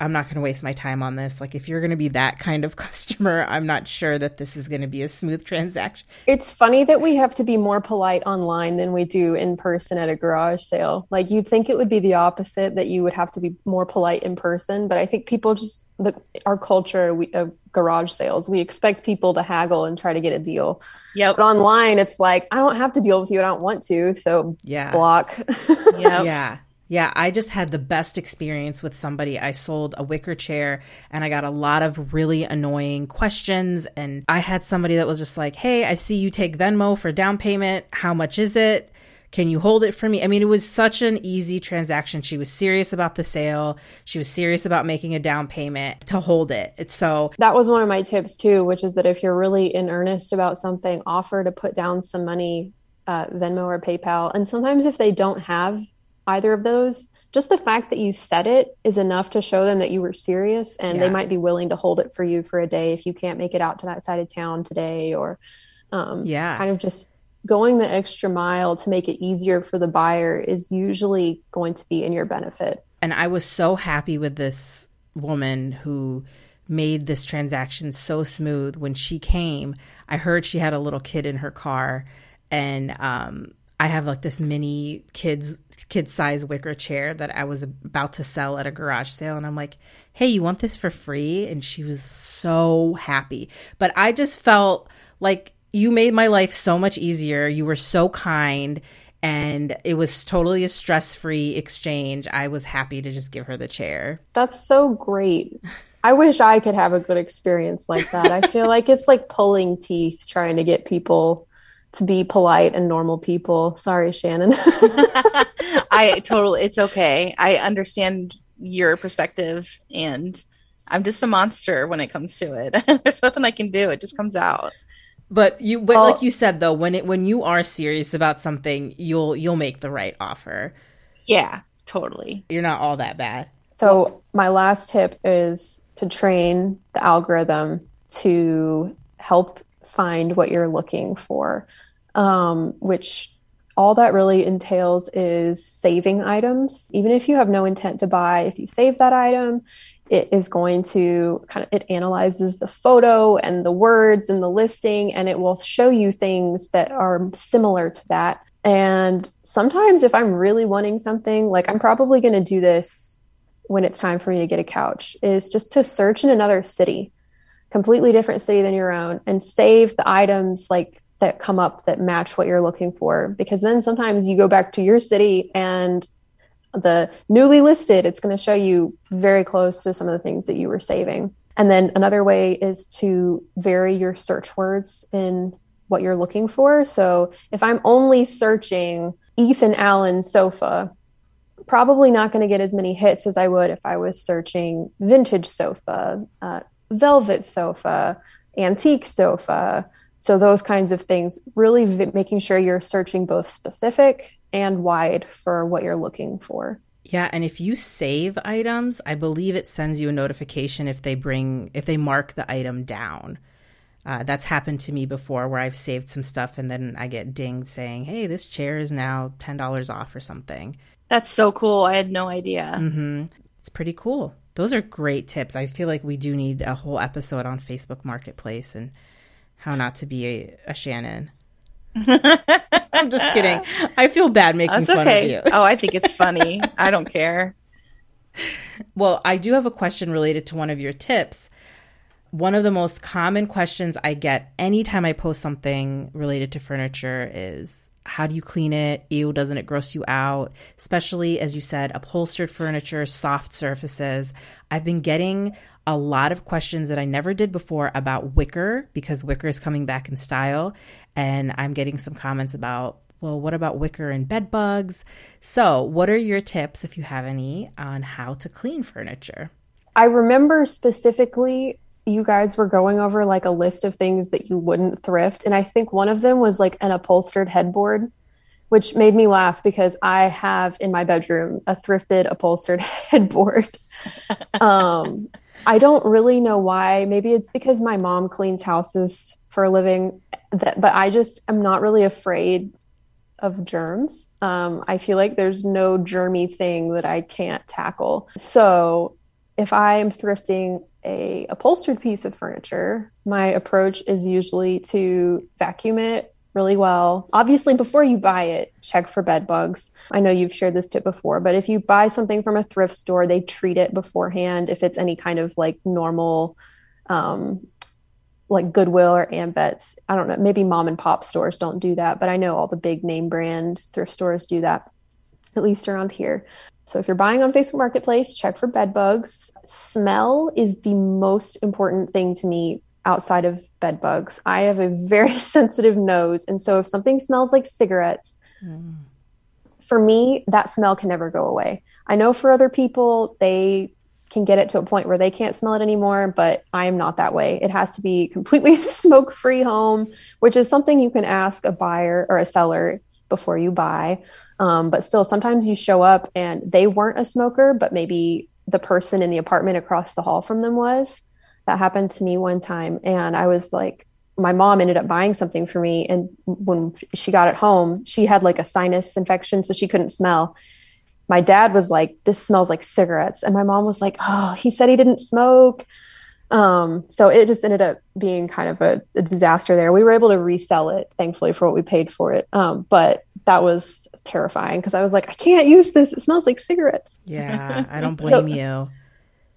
I'm not going to waste my time on this. Like if you're going to be that kind of customer, I'm not sure that this is going to be a smooth transaction. It's funny that we have to be more polite online than we do in person at a garage sale. Like you'd think it would be the opposite that you would have to be more polite in person, but I think people just the our culture we, of garage sales, we expect people to haggle and try to get a deal. Yep. But online, it's like I don't have to deal with you. I don't want to, so Yeah. block. Yep. Yeah. Yeah, I just had the best experience with somebody. I sold a wicker chair and I got a lot of really annoying questions. And I had somebody that was just like, Hey, I see you take Venmo for down payment. How much is it? Can you hold it for me? I mean, it was such an easy transaction. She was serious about the sale. She was serious about making a down payment to hold it. It's so, That was one of my tips too, which is that if you're really in earnest about something, offer to put down some money, uh, Venmo or PayPal. And sometimes if they don't have either of those, just the fact that you said it is enough to show them that you were serious and Yeah. they might be willing to hold it for you for a day if you can't make it out to that side of town today or um, yeah. kind of just going the extra mile to make it easier for the buyer is usually going to be in your benefit. and I was so happy with this woman who made this transaction so smooth. When she came, I heard she had a little kid in her car, and um, I have like this mini kids kid size wicker chair that I was about to sell at a garage sale, and I'm like, "Hey, you want this for free?" And she was so happy. But I just felt like you made my life so much easier. You were so kind and it was totally a stress-free exchange. I was happy to just give her the chair. That's so great. I wish I could have a good experience like that. I feel like it's like pulling teeth trying to get people to be polite and normal people. Sorry, Shannon. I totally it's okay. I understand your perspective and I'm just a monster when it comes to it. There's nothing I can do. It just comes out. But you but Oh. like you said though, when it when you are serious about something, you'll you'll make the right offer. Yeah, totally. You're not all that bad. So, my last tip is to train the algorithm to help find what you're looking for, um, which all that really entails is saving items. Even if you have no intent to buy, if you save that item, it is going to kind of it analyzes the photo and the words and the listing and it will show you things that are similar to that and sometimes if i'm really wanting something like i'm probably going to do this when it's time for me to get a couch is just to search in another city completely different city than your own and save the items like that come up that match what you're looking for because then sometimes you go back to your city and the newly listed it's going to show you very close to some of the things that you were saving and then another way is to vary your search words in what you're looking for so if i'm only searching ethan allen sofa probably not going to get as many hits as I would if I was searching vintage sofa, uh, velvet sofa, antique sofa. So, those kinds of things, really v- making sure you're searching both specific and wide for what you're looking for. Yeah, and if you save items, I believe it sends you a notification if they bring if they mark the item down. Uh, that's happened to me before where I've saved some stuff and then I get dinged saying, "Hey, this chair is now ten dollars off or something." That's so cool. I had no idea. Mm-hmm. It's pretty cool. Those are great tips. I feel like we do need a whole episode on Facebook Marketplace and how not to be a, a Shannon. I'm just kidding. I feel bad making That's fun okay. of you. oh, I think it's funny. I don't care. Well, I do have a question related to one of your tips. One of the most common questions I get anytime I post something related to furniture is how do you clean it? Ew, doesn't it gross you out? Especially, as you said, upholstered furniture, soft surfaces. I've been getting a lot of questions that I never did before about wicker because wicker is coming back in style. And I'm getting some comments about, well, what about wicker and bed bugs? So, what are your tips, if you have any, on how to clean furniture? I remember specifically you guys were going over like a list of things that you wouldn't thrift. And I think one of them was like an upholstered headboard, which made me laugh because I have in my bedroom a thrifted upholstered headboard. um, I don't really know why. Maybe it's because my mom cleans houses for a living, that, but I just am not really afraid of germs. Um, I feel like there's no germy thing that I can't tackle. So if I'm thrifting a upholstered piece of furniture, my approach is usually to vacuum it really well. Obviously, before you buy it, check for bed bugs. I know you've shared this tip before, but if you buy something from a thrift store, they treat it beforehand if it's any kind of like normal um, like Goodwill or AMVETS. I don't know, maybe mom and pop stores don't do that, but I know all the big name brand thrift stores do that, at least around here. So if you're buying on Facebook Marketplace, check for bed bugs. Smell is the most important thing to me outside of bed bugs. I have a very sensitive nose. And so if something smells like cigarettes, mm. for me, that smell can never go away. I know for other people, they can get it to a point where they can't smell it anymore, but I am not that way. It has to be completely smoke free home, which is something you can ask a buyer or a seller before you buy. Um, but still, sometimes you show up and they weren't a smoker, but maybe the person in the apartment across the hall from them was. That happened to me one time. And I was like, my mom ended up buying something for me. And when she got it home, she had like a sinus infection, so she couldn't smell my dad was like, This smells like cigarettes. And my mom was like, Oh, he said he didn't smoke. Um, so it just ended up being kind of a, a, disaster there. We were able to resell it, thankfully, for what we paid for it. Um, but that was terrifying because I was like, I can't use this. It smells like cigarettes. Yeah, I don't blame so, you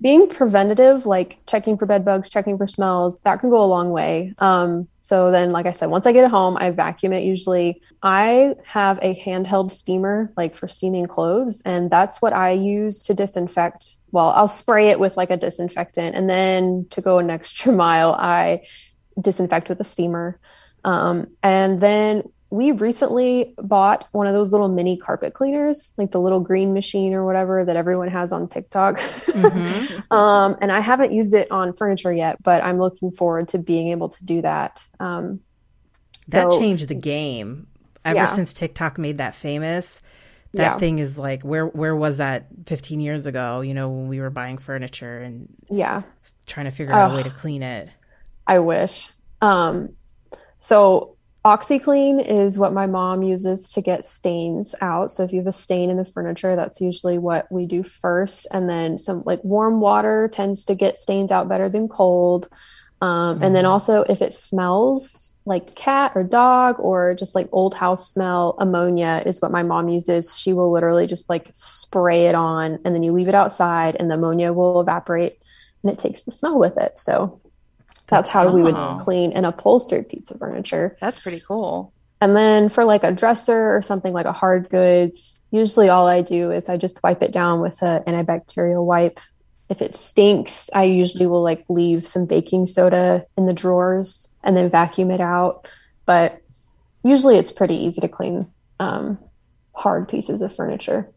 being preventative, like checking for bed bugs, checking for smells, that can go a long way. Um, so then, like I said, once I get it home, I vacuum it usually. I have a handheld steamer, like for steaming clothes, and that's what I use to disinfect. Well, I'll spray it with like a disinfectant, and then to go an extra mile, I disinfect with a steamer. Um, and then we recently bought one of those little mini carpet cleaners, like the little green machine or whatever that everyone has on TikTok. Mm-hmm. um, and I haven't used it on furniture yet, but I'm looking forward to being able to do that. Um, that so, changed the game. Ever yeah. since TikTok made that famous, that yeah. thing is like where where was that 15 years ago? You know, when we were buying furniture and yeah, trying to figure out a way to clean it. I wish. Um, so OxiClean is what my mom uses to get stains out. So if you have a stain in the furniture, that's usually what we do first. And then some like warm water tends to get stains out better than cold. Um, mm-hmm. And then mm-hmm. also if it smells like cat or dog or just like old house smell, ammonia is what my mom uses. She will literally just like spray it on and then you leave it outside and the ammonia will evaporate and it takes the smell with it. So that's how we would clean an upholstered piece of furniture. That's pretty cool. And then for like a dresser or something like a hard goods, usually all I do is I just wipe it down with an antibacterial wipe. If it stinks, I usually will like leave some baking soda in the drawers and then vacuum it out. But usually it's pretty easy to clean um, hard pieces of furniture.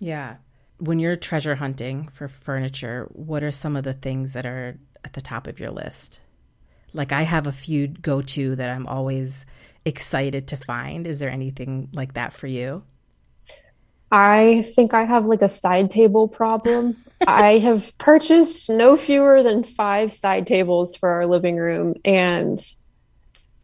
Yeah. When you're treasure hunting for furniture, what are some of the things that are at the top of your list? Like I have a few go to that I'm always excited to find. Is there anything like that for you? I think I have like a side table problem. I have purchased no fewer than five side tables for our living room. And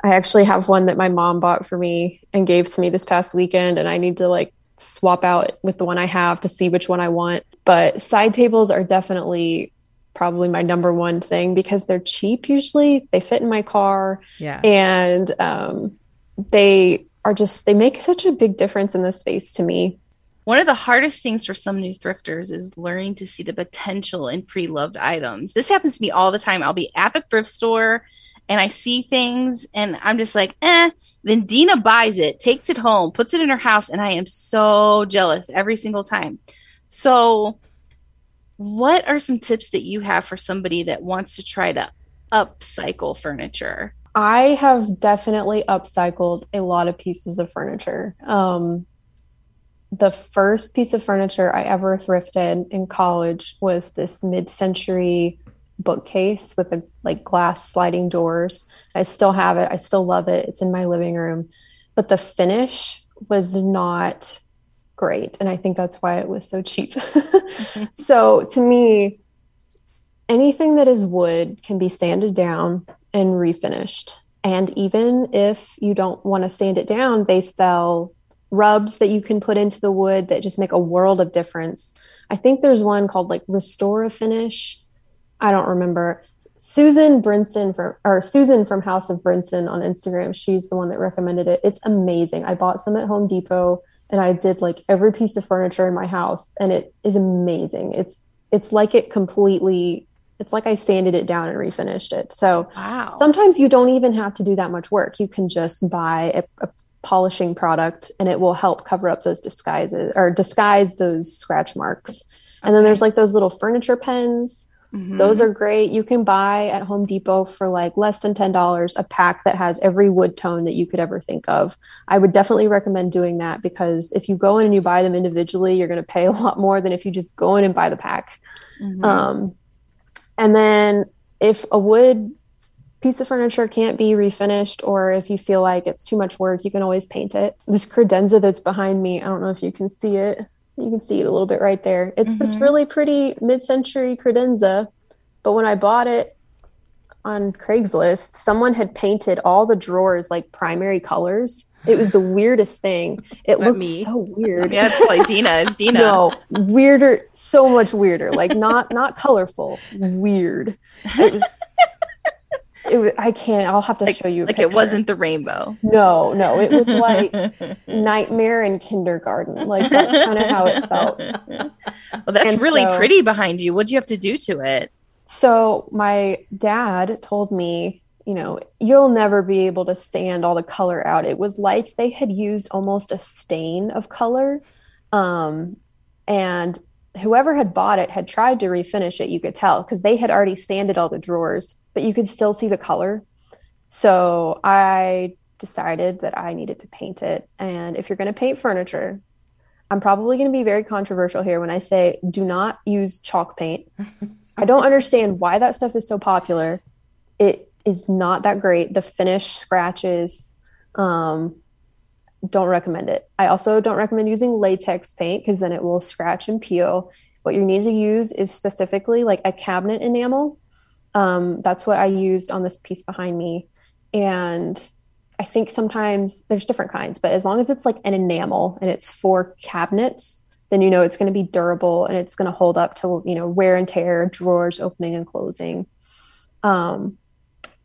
I actually have one that my mom bought for me and gave to me this past weekend. And I need to like swap out with the one I have to see which one I want. But side tables are definitely probably my number one thing because they're cheap usually. They fit in my car. Yeah. And um, they are just, they make such a big difference in the space to me. One of the hardest things for some new thrifters is learning to see the potential in pre loved items. This happens to me all the time. I'll be at the thrift store and I see things and I'm just like, eh. Then Dina buys it, takes it home, puts it in her house, and I am so jealous every single time. So, what are some tips that you have for somebody that wants to try to upcycle furniture? I have definitely upcycled a lot of pieces of furniture. Um, the first piece of furniture I ever thrifted in college was this mid-century bookcase with the like glass sliding doors. I still have it. I still love it. It's in my living room. But the finish was not great, and I think that's why it was so cheap. Mm-hmm. so to me, anything that is wood can be sanded down and refinished. And even if you don't want to sand it down, they sell rubs that you can put into the wood that just make a world of difference. I think there's one called like Restor-A-Finish. I don't remember. Susan Brinson from or Susan from House of Brinson on Instagram. She's the one that recommended it. It's amazing. I bought some at Home Depot and I did like every piece of furniture in my house and it is amazing. It's it's like it completely it's like I sanded it down and refinished it. So Wow. sometimes you don't even have to do that much work. You can just buy a, a polishing product and it will help cover up those disguises or disguise those scratch marks. And then there's like those little furniture pens. Mhm. Those are great. You can buy at Home Depot for like less than $10 a pack that has every wood tone that you could ever think of. I would definitely recommend doing that because if you go in and you buy them individually, you're going to pay a lot more than if you just go in and buy the pack. Mhm. Um, and then if a wood piece of furniture can't be refinished, or if you feel like it's too much work, you can always paint it. This credenza that's behind me, I don't know if you can see it. You can see it a little bit right there. It's this Mhm. really pretty mid century credenza. But when I bought it on Craigslist, someone had painted all the drawers like primary colors. It was the weirdest thing. It looked me? so weird. yeah, it's probably Dina. It's Dina. No, weirder, so much weirder. Like not not colorful, weird. It was. It was, I can't. I'll have to Like- show you. Like it wasn't the rainbow. No, no. It was like nightmare in kindergarten. Like that's kind of how it felt. well, that's And really so- pretty behind you. What'd you have to do to it? So my dad told me, you know, you'll never be able to sand all the color out. It was like they had used almost a stain of color. Um, and whoever had bought it had tried to refinish it, you could tell, because they had already sanded all the drawers, but you could still see the color. So I decided that I needed to paint it. And if you're going to paint furniture, I'm probably going to be very controversial here when I say do not use chalk paint. I don't understand why that stuff is so popular. It is not that great. The finish scratches. Um, don't recommend it. I also don't recommend using latex paint because then it will scratch and peel. What you need to use is specifically like a cabinet enamel. Um, that's what I used on this piece behind me. And I think sometimes there's different kinds, but as long as it's like an enamel and it's for cabinets, then you know it's going to be durable and it's going to hold up to you know wear and tear, drawers opening and closing. Um,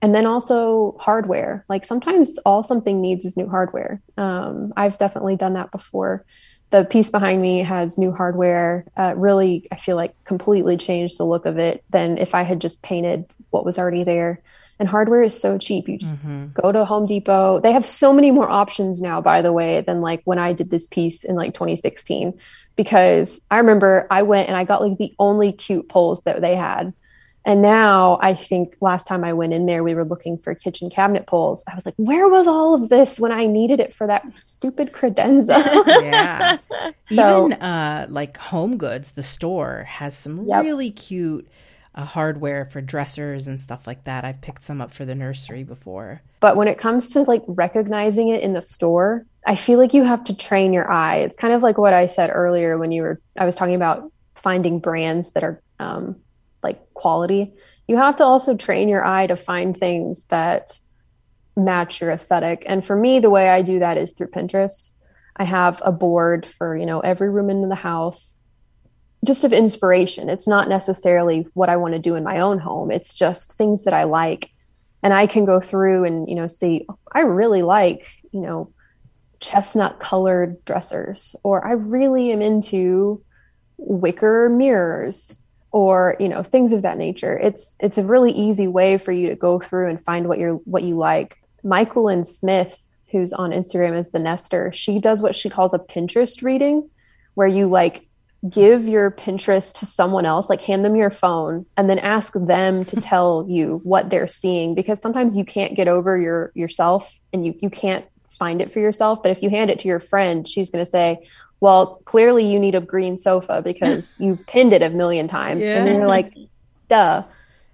and then also hardware. Like sometimes all something needs is new hardware. Um, I've definitely done that before. The piece behind me has new hardware. Uh, really, I feel like completely changed the look of it than if I had just painted what was already there. And hardware is so cheap. You just Mhm. go to Home Depot. They have so many more options now, by the way, than like when I did this piece in like 2016. Because I remember I went and I got like the only cute poles that they had. And now I think last time I went in there, we were looking for kitchen cabinet poles. I was like, where was all of this when I needed it for that stupid credenza? Yeah. So- Even uh, like Home Goods, the store has some Yep. really cute uh, hardware for dressers and stuff like that. I've picked some up for the nursery before. But when it comes to like recognizing it in the store, I feel like you have to train your eye. It's kind of like what I said earlier when you were, I was talking about finding brands that are um, like quality. You have to also train your eye to find things that match your aesthetic. And for me, the way I do that is through Pinterest. I have a board for, you know, every room in the house just of inspiration. It's not necessarily what I want to do in my own home. It's just things that I like. And I can go through and, you know, see, I really like, you know, chestnut colored dressers, or I really am into wicker mirrors or you know things of that nature. It's it's a really easy way for you to go through and find what you're what you like. Myquillyn Smith who's on instagram as the nester she does what she calls a pinterest reading where you like give your Pinterest to someone else, like hand them your phone and then ask them to tell you what they're seeing because sometimes you can't get over your yourself and you you can't find it for yourself, but if you hand it to your friend, she's going to say, "Well, clearly you need a green sofa because you've pinned it a million times." Yeah. And then you're like, "Duh."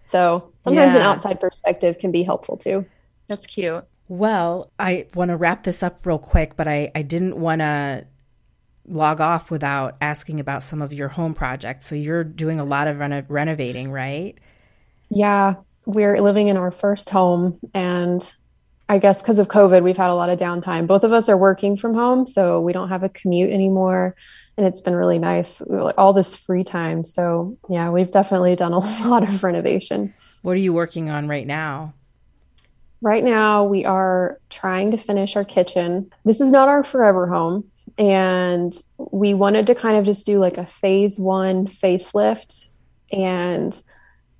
So, sometimes yeah. an outside perspective can be helpful too. That's cute. Well, I want to wrap this up real quick, but I, I didn't want to log off without asking about some of your home projects. So you're doing a lot of reno- renovating, right? Yeah, we're living in our first home and I guess because of COVID, we've had a lot of downtime. Both of us are working from home, so we don't have a commute anymore. And it's been really nice, all this free time. So, yeah, we've definitely done a lot of renovation. What are you working on right now? Right now, we are trying to finish our kitchen. This is not our forever home and we wanted to kind of just do like a phase one facelift and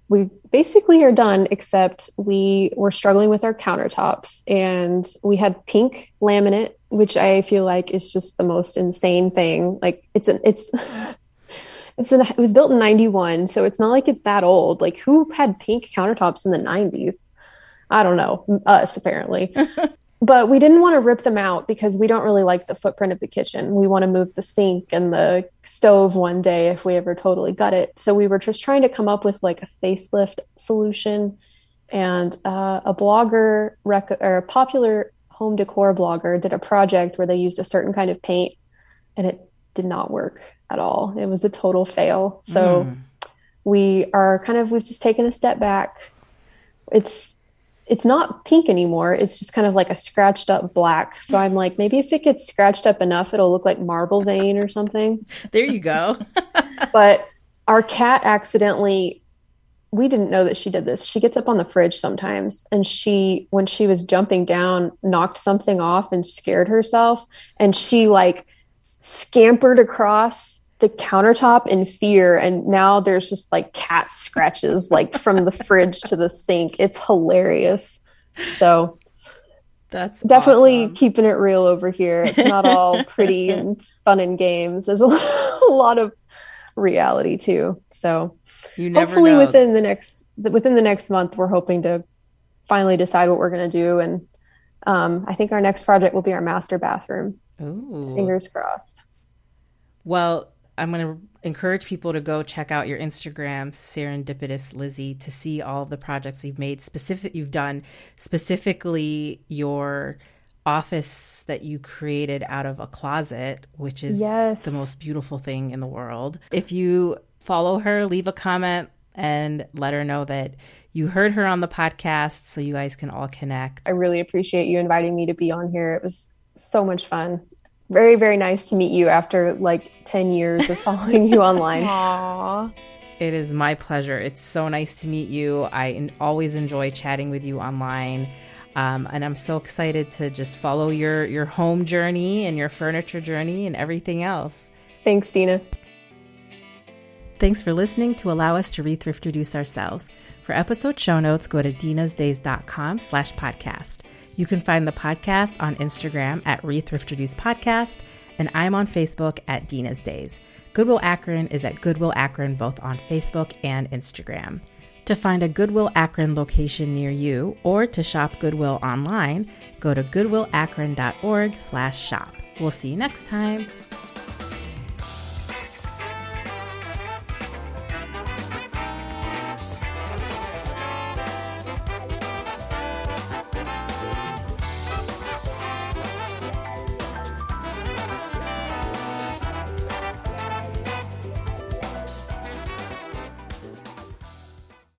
we basically are done except we were struggling with our countertops and we had pink laminate which i feel like is just the most insane thing. Like it's an it's it's an, it was built in 91 so it's not like it's that old. Like who had pink countertops in the 90s i don't know. Us apparently but we didn't want to rip them out because we don't really like the footprint of the kitchen. We want to move the sink and the stove one day if we ever totally gut it. So we were just trying to come up with like a facelift solution. And uh, a blogger rec- or a popular home decor blogger did a project where they used a certain kind of paint and it did not work at all. It was a total fail. So mm. we are kind of, we've just taken a step back. It's it's not pink anymore. It's just kind of like a scratched up black. So I'm like, maybe if it gets scratched up enough, it'll look like marble vein or something. There you go. but our cat accidentally, we didn't know that she did this. She gets up on the fridge sometimes and she, when she was jumping down, knocked something off and scared herself. And she like scampered across the countertop in fear and now there's just like cat scratches like from the fridge to the sink. It's hilarious. So that's definitely awesome. keeping it real over here. It's not all pretty and fun and games. There's a, lot of reality too. So hopefully know. within the next within the next month we're hoping to finally decide what we're going to do and um, i think our next project will be our master bathroom. Ooh. fingers crossed. Well I'm going to encourage people to go check out your Instagram, Serendipitous Lizzie, to see all of the projects you've made. Specific, you've done specifically your office that you created out of a closet, which is yes. the most beautiful thing in the world. If you follow her, leave a comment and let her know that you heard her on the podcast so you guys can all connect. I really appreciate you inviting me to be on here. It was so much fun very very nice to meet you after like 10 years of following you online. Aww. it is my pleasure. It's so nice to meet you. I always enjoy chatting with you online. Um, and i'm so excited to just follow your your home journey and your furniture journey and everything else. Thanks dina. Thanks for listening to allow us to re-thriftroduce ourselves. For episode show notes go to dinasdays.com slash podcast you can find the podcast on Instagram at Rethrift Podcast, and I'm on Facebook at Dina's Days. Goodwill Akron is at Goodwill Akron both on Facebook and Instagram. To find a Goodwill Akron location near you or to shop Goodwill online, go to goodwillakron.org/shop. We'll see you next time.